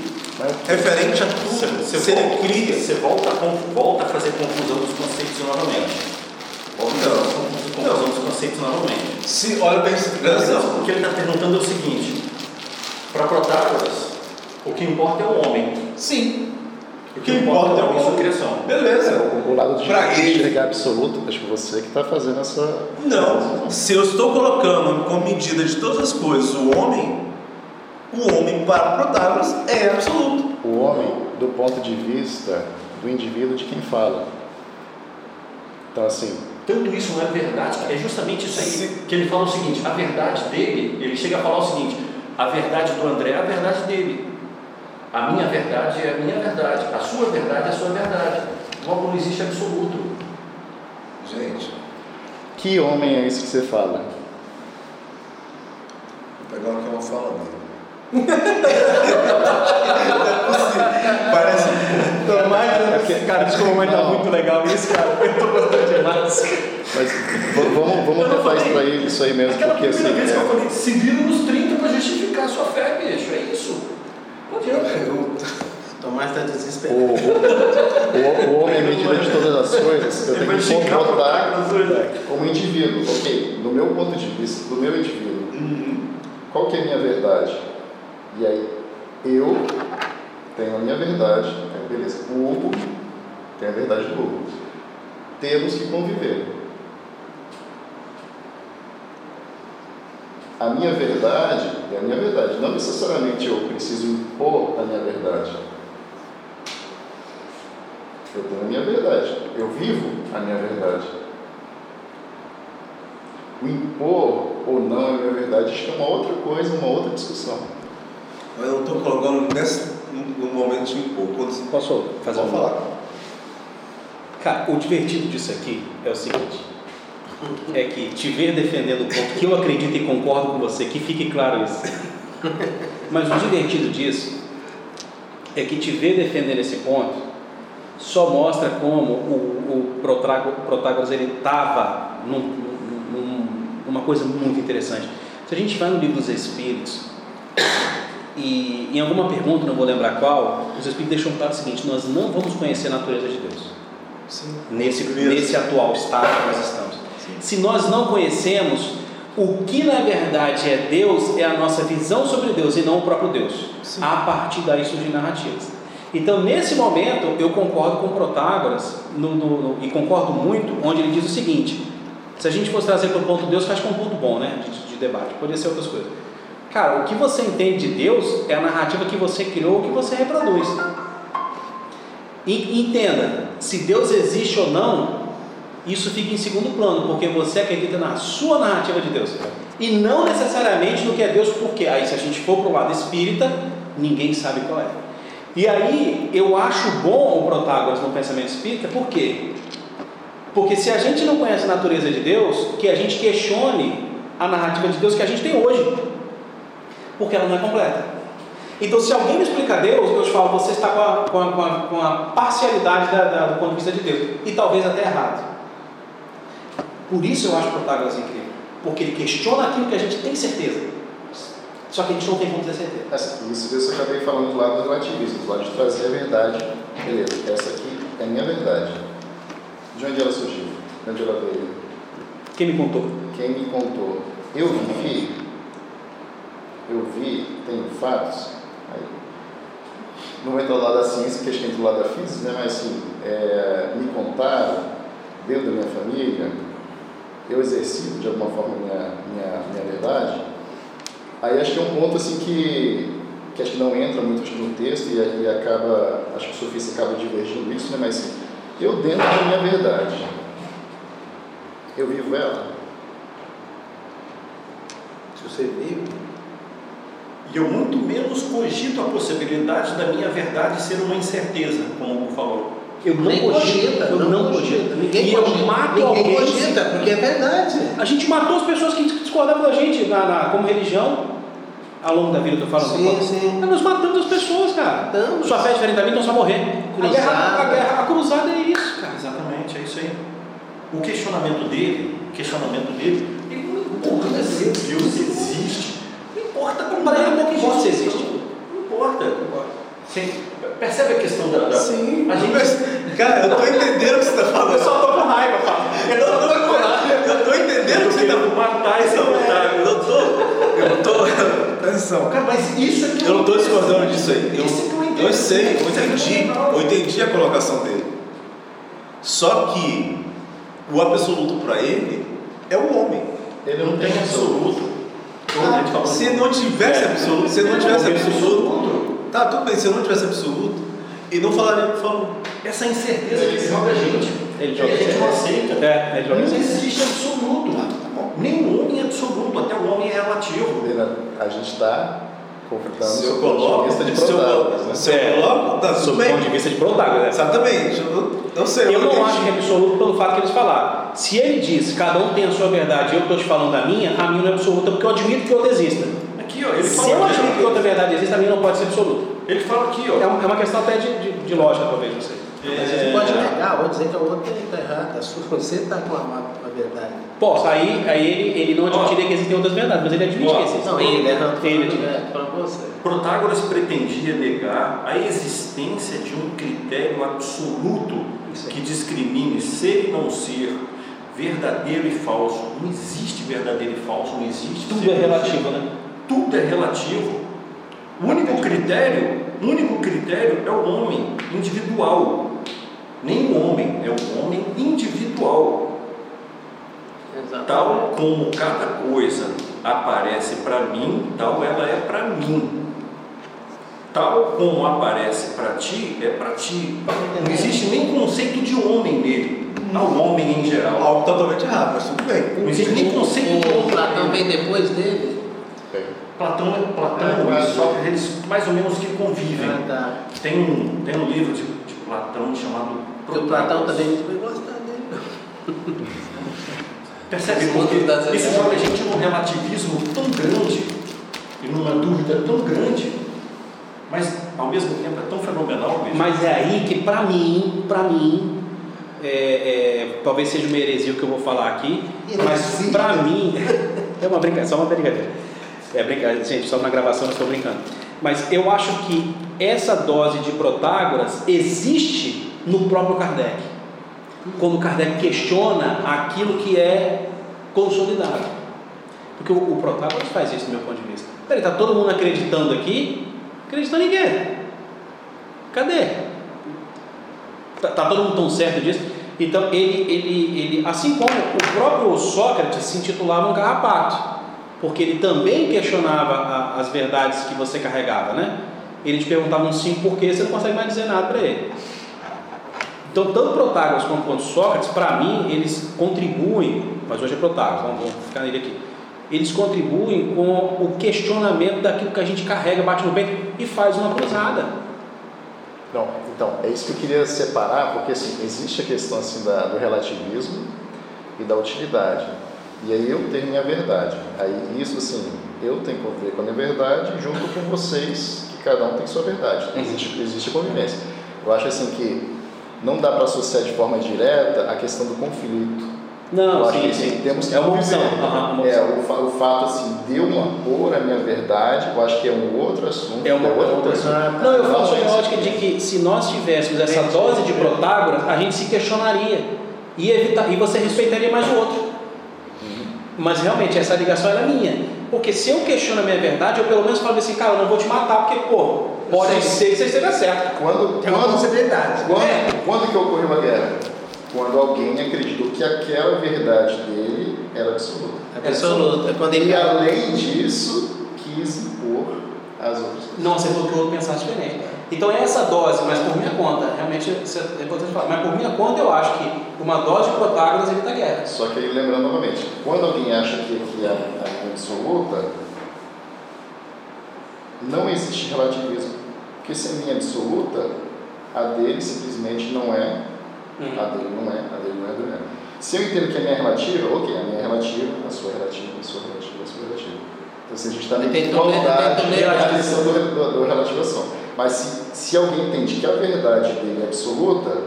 Referente a tudo. Se ele cria, Você volta volta a fazer confusão dos conceitos novamente. Volta a Não. dos conceitos novamente. se olha bem, atenção. O que ele está perguntando é o seguinte: para o que importa é o homem. Sim. O que importa é o homem sua criação. Beleza. O, o lado de Pra ele. enxergar absoluto, acho que você que está fazendo essa. Não. Se eu estou colocando como medida de todas as coisas o homem, o homem para Protágoras é absoluto. O homem, do ponto de vista do indivíduo de quem fala. Então, assim, Tanto isso não é verdade, é justamente isso aí Sim. que ele fala o seguinte: a verdade dele, ele chega a falar o seguinte: a verdade do André é a verdade dele. A minha verdade é a minha verdade, a sua verdade é a sua verdade. Logo não existe absoluto. Gente, que homem é esse que você fala? vou pegar aqui uma fala dele. [laughs] Parece. Tomás, cara, desculpa, mas tá muito legal isso, cara. Eu tô gostando demais. Mas vamos, vamos não tentar falei. extrair isso aí mesmo, Aquela porque assim. primeira vez que eu é- falei, se vira nos 30 para justificar a sua fé, bicho, é isso. Tomás está desesperado. o, o, o homem é medida de todas as coisas, eu tenho que comportar hoje. como indivíduo, ok? Do meu ponto de vista, do meu indivíduo, qual que é a minha verdade? E aí, eu tenho a minha verdade, beleza. O Hugo tem a verdade do Hugo. Temos que conviver. A minha verdade é a minha verdade. Não necessariamente eu preciso impor a minha verdade. Eu tenho a minha verdade. Eu vivo a minha verdade. O impor ou não a minha verdade acho que é uma outra coisa, uma outra discussão. Mas eu não estou colocando nesse, no momento de impor. Quando Posso fazer Pode uma falar. Cara, o divertido disso aqui é o seguinte: é que te ver defendendo o ponto que eu acredito e concordo com você, que fique claro isso. Mas o divertido disso é que te ver defendendo esse ponto só mostra como o, o Protágoras, ele estava num, num- num- numa coisa muito interessante. Se a gente vai no livro dos Espíritos e em alguma pergunta, não vou lembrar qual, os Espíritos deixam claro o seguinte: nós não vamos conhecer a natureza de Deus nesse, nesse atual estado que nós estamos. Se nós não conhecemos o que na verdade é Deus, é a nossa visão sobre Deus e não o próprio Deus. A partir daí surgem narrativas. Então, nesse momento, eu concordo com Protágoras no- no- no- e concordo muito, onde ele diz o seguinte: se a gente fosse trazer para o ponto Deus, acho que é um ponto bom, né? De, de debate, poderia ser outras coisas. Cara, o que você entende de Deus é a narrativa que você criou, que você reproduz. E entenda, se Deus existe ou não, isso fica em segundo plano, porque você acredita na sua narrativa de Deus. E não necessariamente no que é Deus, porque aí se a gente for para o lado espírita, ninguém sabe qual é. E aí eu acho bom o Protágoras no pensamento espírita, por quê? Porque se a gente não conhece a natureza de Deus, que a gente questione a narrativa de Deus que a gente tem hoje, porque ela não é completa. Então, se alguém me explica Deus, eu te falo, você está com a, com a, com a, parcialidade da, da, do ponto de vista de Deus, e talvez até errado. Por isso eu acho Protágoras incrível, porque ele questiona aquilo que a gente tem certeza, só que a gente não tem como ter certeza. Essa, isso, isso eu acabei falando do lado do relativismo, do lado de trazer a verdade. Beleza, essa aqui é a minha verdade. De onde ela surgiu? De onde ela veio? Quem me contou? Quem me contou? Eu vi, eu vi, tenho fatos. Aí, não vou entrar do lado da ciência, porque acho que entra do lado da física, né? mas assim, é, me contaram, dentro da minha família, eu exercito de alguma forma minha, minha, minha verdade. Aí acho que é um ponto assim que, que acho que não entra muito no texto e, e acaba, acho que o sofista acaba divergindo isso, né? mas assim, eu dentro da minha verdade, eu vivo ela. Se você vive, E eu muito menos cogito a possibilidade da minha verdade ser uma incerteza, como o falou. Eu não nem cogita, eu não cogito. Ninguém E eu cogita, mato ninguém alguém cogita, porque é verdade. A gente matou as pessoas que discordavam da gente na, na- como religião ao longo da vida, eu tô falando. Sim, sim. Mas nós matamos as pessoas, cara. Matamos. Sua fé é diferente da minha, então só morrer. A Cruzada. guerra, a, guerra, a cruzada é isso, cara. Exatamente, é isso aí. O questionamento dele, o questionamento dele, ele não importa se Deus existe. Não importa como Para ele, não que importa se existe. existe. Não importa. Sim. Percebe a questão da. da Sim, a gente, mas- cara, eu tô entendendo o que você tá falando. Eu só tô com raiva, Fábio. Eu tô, eu tô entendendo o que você tá falando. matar esse Eu não tô. Eu não tô. Atenção. Cara, mas isso é que Eu não tô discordando disso aí. Eu, Isso que eu eu sei, eu é entendi. Eu entendi a colocação dele. Só que o absoluto para ele é o homem. Ele não tem absoluto. Como a gente falou. Se não tivesse absoluto, se não tivesse Não tem absoluto, tá tudo bem. Se não tivesse absoluto, ele não falaria o que falou. Essa incerteza que joga a gente. Ele que joga a gente não aceita. É, ele joga não existe absoluto. Nenhum homem é absoluto, até o homem é relativo. A gente está confrontando Se eu ponto de coloco, vista de eu Protágoras, né? se eu coloco, tá Sob o ponto de vista de Protágoras? Exatamente. Eu, eu sei. Eu não acho que é absoluto pelo fato que eles falaram. Se ele diz cada um tem a sua verdade e eu estou te falando da minha, a minha não é absoluta porque eu admito que outra exista. Aqui, ó, ele Se fala eu aqui, admito que outra verdade existe, a minha não pode ser absoluta. Ele fala aqui, É ó. uma, é uma questão até de, de, de lógica, talvez, não sei. Mas você pode negar ou dizer que a outra está errada. A sua- Você está com a, a verdade. Posso, aí, aí ele, ele não admitiria que existem outras verdades, mas ele admite Ó, que existem. Não, ele erra Ele para você. Protágoras pretendia negar a existência de um critério absoluto que discrimine ser e não ser, verdadeiro e falso. Não existe verdadeiro e falso, não existe. Tudo ser é relativo, ser. né? Tudo é relativo. O único critério, o único critério é o homem individual. Nem o homem, é o homem individual. Exato. Tal como cada coisa aparece para mim, tal ela é para mim. Tal como aparece para ti, é para ti. Não existe nem conceito de homem nele, ao homem em geral. Algo totalmente errado, mas tudo bem. Não existe nem conceito de O homem. Platão vem depois dele? Platão, Platão É, e Sócrates, eles mais ou menos que convivem. Ah, tá. Tem um, tem um livro de, de Platão chamado o Platão também gostar dele. [laughs] Percebe? Porque isso joga a gente num relativismo tão grande e numa dúvida tão grande, mas ao mesmo tempo é tão fenomenal. bicho. Mas é aí que, pra mim, pra mim, é, é, talvez seja uma heresia o que eu vou falar aqui, mas pra mim, [laughs] é uma brincadeira, só uma brincadeira. É brincadeira, gente, só na gravação eu estou brincando. Mas eu acho que essa dose de Protágoras existe no próprio Kardec. Quando Kardec questiona aquilo que é consolidado. Porque o, o Protágoras faz isso do meu ponto de vista. Peraí, está todo mundo acreditando aqui? Acreditando em quê? Cadê? Tá, tá todo mundo tão certo disso? Então ele, ele, ele, assim como o próprio Sócrates se intitulava um carrapato. Porque ele também questionava a, as verdades que você carregava, né? Ele te perguntava um sim porque você não consegue mais dizer nada para ele. Então, tanto Protágoras quanto Sócrates, para mim, eles contribuem, mas hoje é Protágoras, vamos, vamos ficar nele aqui. Eles contribuem com o questionamento daquilo que a gente carrega, bate no peito e faz uma cruzada. Não, então, é isso que eu queria separar, porque assim, existe a questão assim, da, do relativismo e da utilidade. E aí eu tenho minha verdade. Aí isso assim, eu tenho que conviver com a minha verdade junto com vocês, que cada um tem sua verdade. Então, existe, existe convivência. Eu acho assim que não dá para associar de forma direta a questão do conflito. Não, eu acho sim, que assim, sim. temos que é uma opção. É, o, o fato assim, de eu impor a minha verdade, eu acho que é um outro assunto. É uma outra outra coisa. Não, eu falo sobre a Não, ótica de que se nós tivéssemos essa dose de Protágoras, a gente se questionaria e, evitar, e você respeitaria mais o outro. Mas realmente essa ligação era minha. Porque se eu questiono a minha verdade, eu pelo menos falo assim, cara, eu não vou te matar, porque, pô, pode Sei. ser que você esteja certo. Quando, Tem quando, possibilidade. quando, É. quando que ocorreu uma guerra? Quando alguém acreditou que aquela verdade dele era absoluta. Absoluta. Quando ele E além disso, quis impor as outras coisas. Não aceitou que o outro pensasse diferente. Então é essa dose, mas por minha conta, realmente é importante falar, mas por minha conta eu acho que uma dose de Protágoras evita a guerra. Só que aí lembrando novamente, quando alguém acha que aqui é a linha absoluta, não existe relativismo. Porque se a é absoluta, a dele simplesmente não é, Hum. a dele não é, a dele não é do mesmo. Se eu entendo que a minha é relativa, ok, a minha é relativa, a sua é relativa, a sua é relativa, a sua é relativa. Então se a gente está toler- igualdade na questão do, do, do relativação. Mas se, se alguém entende que a verdade dele é absoluta,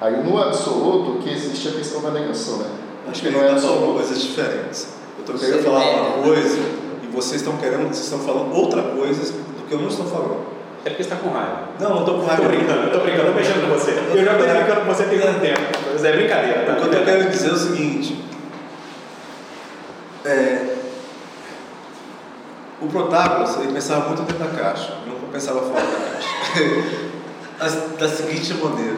aí no absoluto que existe a questão da negação, né? Acho que não é são absoluto. coisas diferentes. Eu estou querendo falar uma coisa e vocês estão querendo, vocês estão falando outra coisa do que eu não estou falando. É porque você está com raiva. Não, não estou com raiva. Tô brincando, tô brincando, tô mexendo com você. Eu já tô brincando com você tem tanto tempo. Mas é brincadeira, tá? O que eu estou querendo dizer é o seguinte. É, o Protágoras, ele pensava muito dentro da caixa, nunca pensava fora [laughs] da caixa. Da seguinte maneira.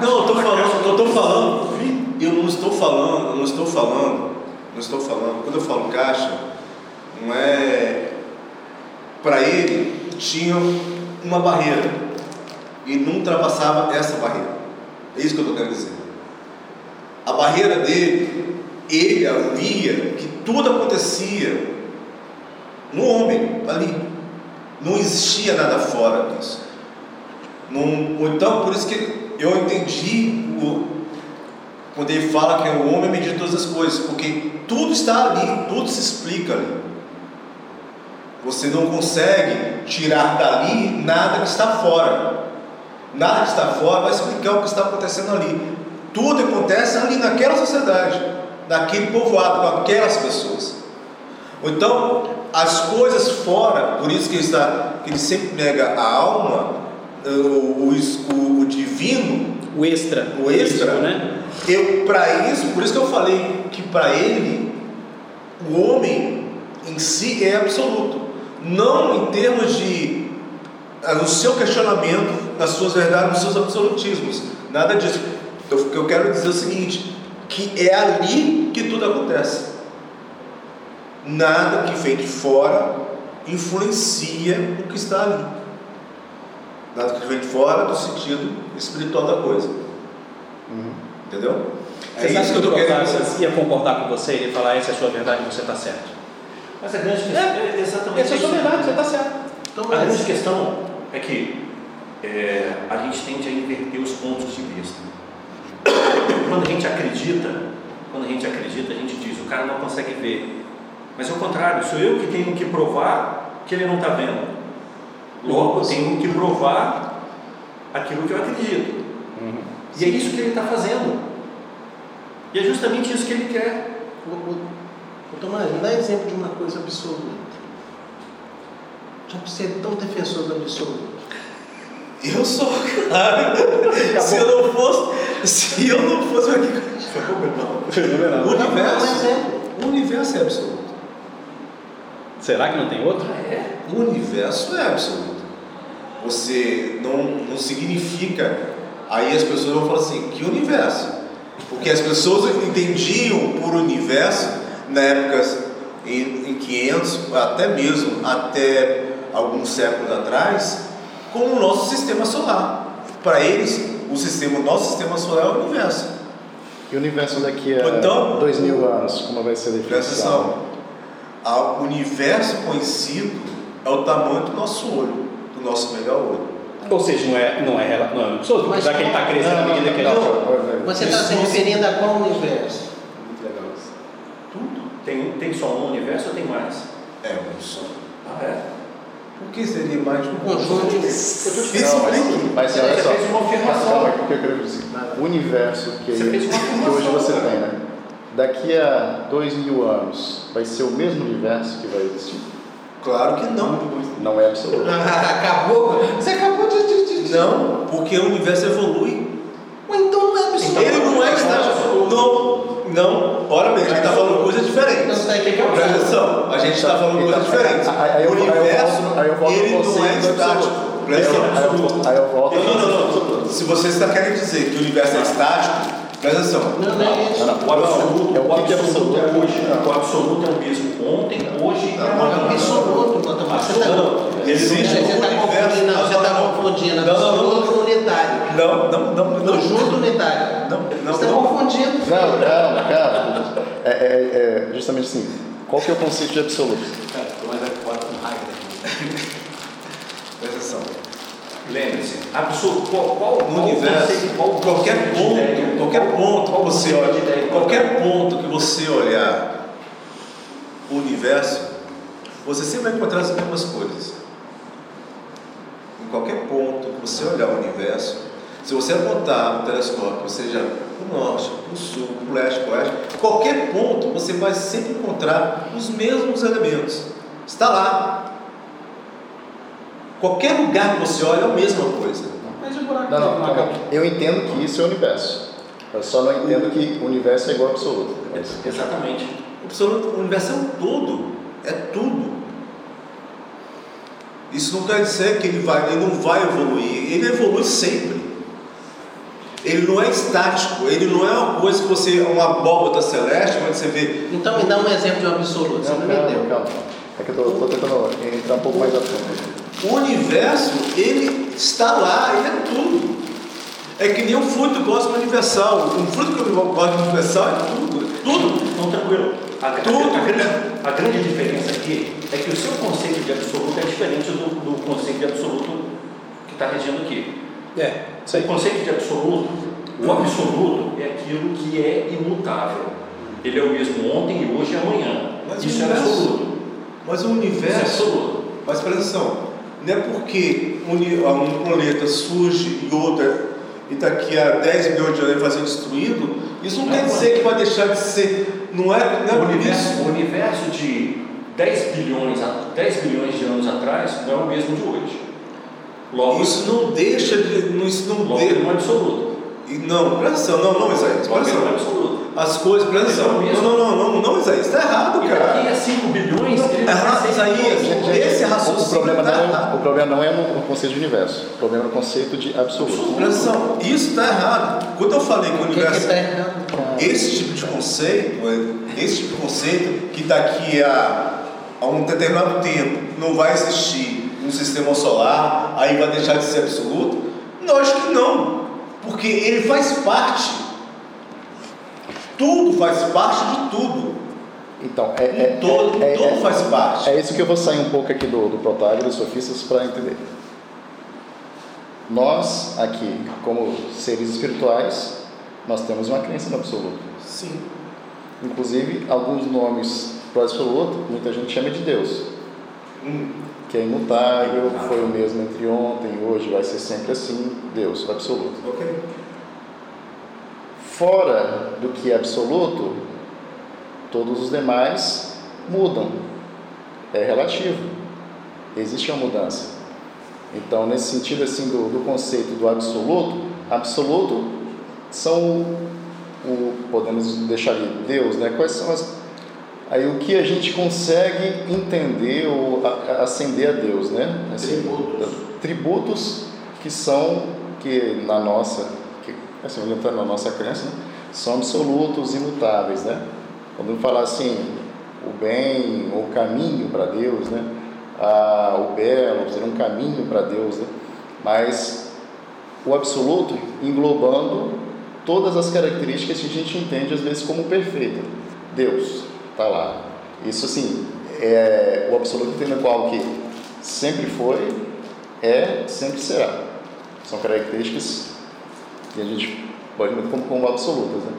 Não, eu estou falando, eu estou falando, eu não estou falando, eu não estou falando, não estou falando, quando eu falo caixa, não é. Para ele, tinha uma barreira e não ultrapassava essa barreira. É isso que eu estou querendo dizer. A barreira dele, ele via que tudo acontecia no homem, ali. Não existia nada fora disso. Não, então, por isso que eu entendi o, quando ele fala que é o homem de todas as coisas, porque tudo está ali, tudo se explica ali. Você não consegue tirar dali nada que está fora. Nada que está fora vai explicar o que está acontecendo ali. Tudo acontece ali naquela sociedade, naquele povoado, com aquelas pessoas. Ou então, as coisas fora, por isso que ele, está, que ele sempre nega a alma, o, o, o- o divino, O extra. o extra, né? eu para isso, por isso que eu falei que para ele o homem em si é absoluto, não em termos de ah, no seu questionamento, nas suas verdades, nos seus absolutismos, nada disso. Eu- O que eu quero dizer é o seguinte, que é ali que tudo acontece. Nada que vem de fora influencia o que está ali. Nada que vem de fora do sentido espiritual da coisa. Entendeu? É Você sabe isso que eu estou o querendo Protágoras dizer. ia concordar com você e falar essa é a sua verdade e você está certo. Mas a grande questão é, exatamente Essa é a sua isso. verdade, você está certo. Então, A grande mas, questão é que é, a gente tende a inverter os pontos de vista. Quando a gente acredita, quando a gente acredita, a gente diz, o cara não consegue ver. Mas é o contrário, sou eu que tenho que provar que ele não está vendo. Logo, eu tenho que provar aquilo que eu acredito. E é isso que ele está fazendo. E é justamente isso que ele quer. o, o, o Tomás, me dá exemplo de uma coisa absoluta. Já que você é tão defensor do absoluto. Eu sou, cara. se eu não fosse, se eu não fosse aqui, o Fenomenal. Um universo, exemplo. o universo é absoluto. Será que não tem outro? O universo é absoluto. Você não, não significa. Aí as pessoas vão falar assim: que universo? Porque as pessoas entendiam por universo na época em, em 500, até mesmo até alguns séculos atrás, como o nosso sistema solar. Para eles, o sistema, o nosso sistema solar é o universo. E o universo daqui a Então- dois mil anos, como vai ser a Presta definição? atenção. A- O universo conhecido é o tamanho do nosso olho, do nosso melhor olho. Ou seja, não é, não é, não é Mas já que ele está crescendo à medida que ele. não. Você está se referindo a qual universo? Muito legal isso. Tem, tem só um universo ou tem mais? É um só. Ah, é? Por que seria mais um Conjunto de. Eu te falando. explica. Mas olha Você só, fez uma afirmação. O universo que, Você fez uma que hoje você tem, né? Daqui a dois mil anos, vai ser o mesmo universo que vai existir? Claro que não. Não é absoluto. [laughs] acabou? Você acabou de. de, de, Não, porque o universo evolui. Ou então não é absoluto. Ele não é estático. Não, não. Ora bem, a gente está falando coisas Então diferentes. está equivocado. Presta atenção, a gente está falando coisas diferentes. O universo, ele não é estático. Presta atenção. aí eu- volto. Não, não, não, não. Se você está querendo dizer que o universo é estático, presta atenção. Não, não é isso. Não, O absoluto, É o o que que é absoluto é absoluto? hoje. O absoluto é o mesmo ontem, hoje e É um amanhã. absoluto. Você está Não, existe Você está confundindo, não, você está confundindo Não, não, não. absoluto com unitário. Não, não, não, não. Conjunto unitário. Não, não, Você está não. confundindo. Calma, calma, calma. É, é- é justamente assim. Qual que é o conceito de absoluto? Mas é foda com raiva. Presta atenção. Lembre-se, absoluto, qual, qual, No universo, conceito, qual qualquer ponto, ideia, qualquer qual- ponto que você olha, ideia, qualquer ponto que você olhar o universo, você sempre vai encontrar as mesmas coisas. Em qualquer ponto que você olhar o universo, se você apontar o telescópio, seja para o norte, para o sul, para o leste, para o oeste, qualquer ponto você vai sempre encontrar os mesmos elementos. Está lá. Qualquer lugar que você olha é a mesma coisa. Mas o buraco Não, não, não acaba. Eu entendo que isso é o universo. Eu só não entendo que o universo é igual ao absoluto. Exatamente. O absoluto, o universo é um todo, é tudo. Isso não quer dizer que ele, vai, ele não vai evoluir, ele evolui sempre. Ele não é estático, ele não é uma coisa que você, uma abóbora celeste, onde você vê. Então me dá um exemplo de um absoluto. Você Não, não me deu. calma. É que eu estou tentando entrar um pouco mais a fundo. O universo, ele está lá, ele é tudo. É que nem o fruto cósmico universal. Um fruto cósmico universal é tudo, tudo. Então, tranquilo. A, Tudo. a grande, a grande diferença aqui é que o seu conceito de absoluto é diferente do, do conceito de absoluto que está regendo aqui. É, O conceito de absoluto, o absoluto é aquilo que é imutável. Ele é o mesmo ontem e hoje e amanhã. Mas Isso é absoluto. Mas o é universo. absoluto. Mas presta atenção, não é porque um, um planeta surge e outro, e daqui a 10 milhões de anos ele vai ser destruído, isso não, Não, quer mas- dizer que vai deixar de ser. Não é, não é O universo, isso. o universo de 10 bilhões, a- 10 bilhões de anos atrás não é o mesmo de hoje. Logo, Isso não deixa de. Isso não logo deixa. não é absoluto. E Não, presta atenção, não, não, Isaías, não é absoluto. As coisas, presta é o atenção. Não, não, não, não, não, Isaías, está errado, E cara. a 5 bilhões, Tá errado, Isaías. Esse o raciocínio problema, tá não é, o problema não é no, conceito de universo. O problema é no conceito de absoluto. Presta atenção, isso está errado. Quando eu falei que o O que que universo. está errado? Esse tipo de conceito, é, esse tipo de conceito que daqui a, a um determinado tempo não vai existir um sistema solar, aí vai deixar de ser absoluto? Lógico que não, porque ele faz parte. Tudo faz parte de tudo. Então, é, é, todo, é, é, todo é, faz parte. é isso que eu vou sair um pouco aqui do, do Protágoras, sofistas, para entender. Nós, aqui, como seres espirituais, nós temos uma crença no absoluto. Sim. Inclusive, alguns nomes para o absoluto, muita gente chama de Deus. Hum, que é imutável, foi o mesmo entre ontem, hoje, vai ser sempre assim, Deus, o absoluto. ok. Fora do que é absoluto, todos os demais mudam. É relativo. Existe uma mudança. Então, nesse sentido assim do, do conceito do absoluto, absoluto são o podemos deixar ali Deus, né? Quais são as aí o que a gente consegue entender ou ascender a Deus, né? Tributos. tributos que são que na nossa assim orientando na nossa crença né? são absolutos imutáveis né quando falar assim o bem, o caminho para Deus, né? Ah, o belo, seria um caminho para Deus, né? Mas o absoluto englobando todas as características que a gente entende às vezes como perfeita. Deus está lá. Isso assim, é o absoluto entendendo qual que sempre foi, é, sempre será. São características que a gente pode ver como, como absolutas. Né?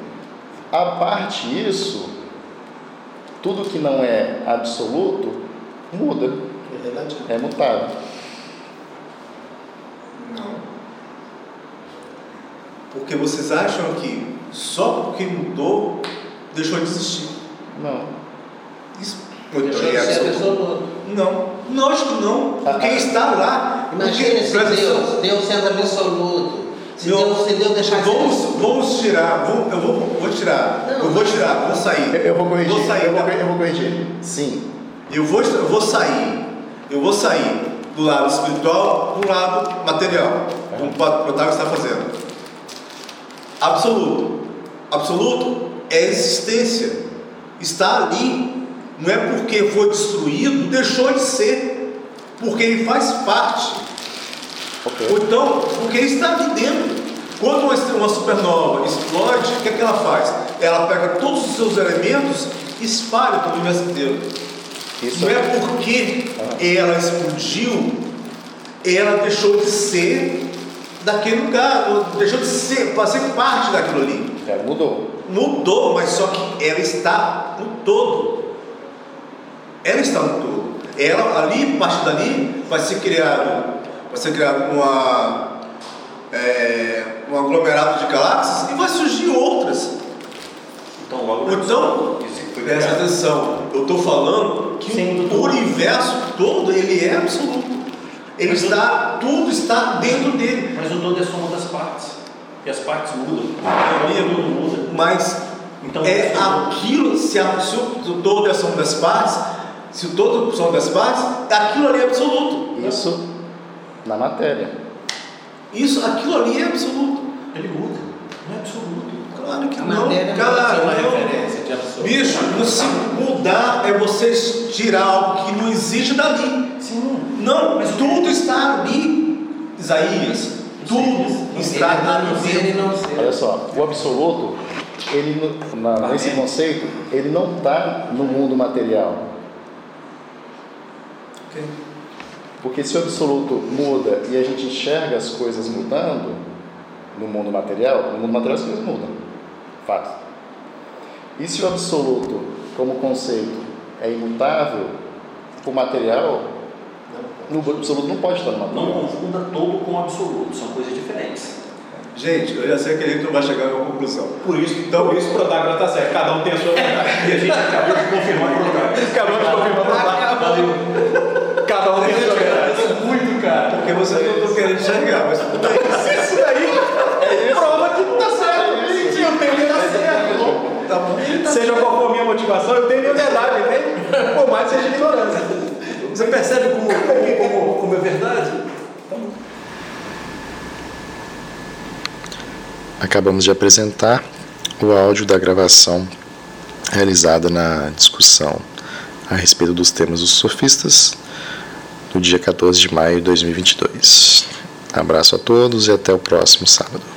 A parte isso, tudo que não é absoluto muda, É relativo. é mutável. Não. Porque vocês acham que só porque mudou, deixou de existir. Não. Isso Deixou de é ser absoluto. absoluto. Não, lógico que não. Porque Ah, ah. está lá. Imagine porque, se Deus, Deus sendo absoluto. Se Não, Deus, se Deus deixar de ser vamos, vamos tirar, vou, eu vou, vou tirar, Não. eu vou tirar, vou sair. Eu, eu vou corrigir, Vou sair, eu, vou, eu vou corrigir. Sim. Eu vou, eu vou sair, eu vou sair do lado espiritual para o lado material, como o Otávio está fazendo. Absoluto. Absoluto é existência. Está ali. Não é porque foi destruído, deixou de ser. Porque ele faz parte. Ok. Ou então, porque está aqui dentro. Quando uma supernova explode, o que, é que ela faz? Ela pega todos os seus elementos e espalha para o universo inteiro. Isso Não é porque ela explodiu, ela deixou de ser daquele lugar, ou deixou de ser, fazer parte daquilo ali. é, mudou. Mudou, mas só que ela está no todo. Ela está no todo. Ela ali, parte dali, vai ser criado, vai ser criado uma, é, um aglomerado de galáxias e vai surgir outras. Então, logo Então, presta atenção, eu estou falando que Sim, o tudo. universo todo ele é absoluto. Ele Mas está, tudo está dentro dele. Mas o todo é soma das partes. E as partes mudam. amigo. Tudo muda. Mas Então, é aquilo, se, a, se o todo é a soma das partes, se o todo é a soma das partes, aquilo ali é absoluto. Isso na matéria. Isso, aquilo ali é absoluto. Ele muda. Não é absoluto. Claro que A não, matéria não cara, é uma não. referência de absoluto. Bicho, não se mudar é você tirar algo que não existe dali. Sim. Não, Mas tudo está ali, Isaías. Tudo está Ele está no ali. ser não ser. Olha só, o absoluto, ele na- nesse conceito, ele não está no mundo material. Ok. Porque se o absoluto muda e a gente enxerga as coisas mudando no mundo material, no mundo material as coisas mudam. Fato. E se o absoluto, como conceito, é imutável, o material, no absoluto não pode estar no Não material. confunda todo com absoluto. São coisas diferentes. Gente, eu já sei que a gente não vai chegar a uma conclusão. Por isso, então, por isso o Protágoras está certo. Cada um tem a sua verdade. E a gente acabou de confirmar o [laughs] Protágoras. Acabou de confirmar o Protágoras. Cada um tem a sua verdade. Porque vocês não estão querendo enxergar, mas tudo bem. Isso daí é prova que tá certo. Eu tenho que dar certo. Tá bom. Seja qual for a minha motivação, eu tenho minha verdade, entende? Por mais que seja ignorância. Você percebe como, como, como, como é verdade? Acabamos de apresentar o áudio da gravação realizada na discussão a respeito dos temas dos sofistas no dia 14 de maio de 2022. Abraço a todos e até o próximo sábado.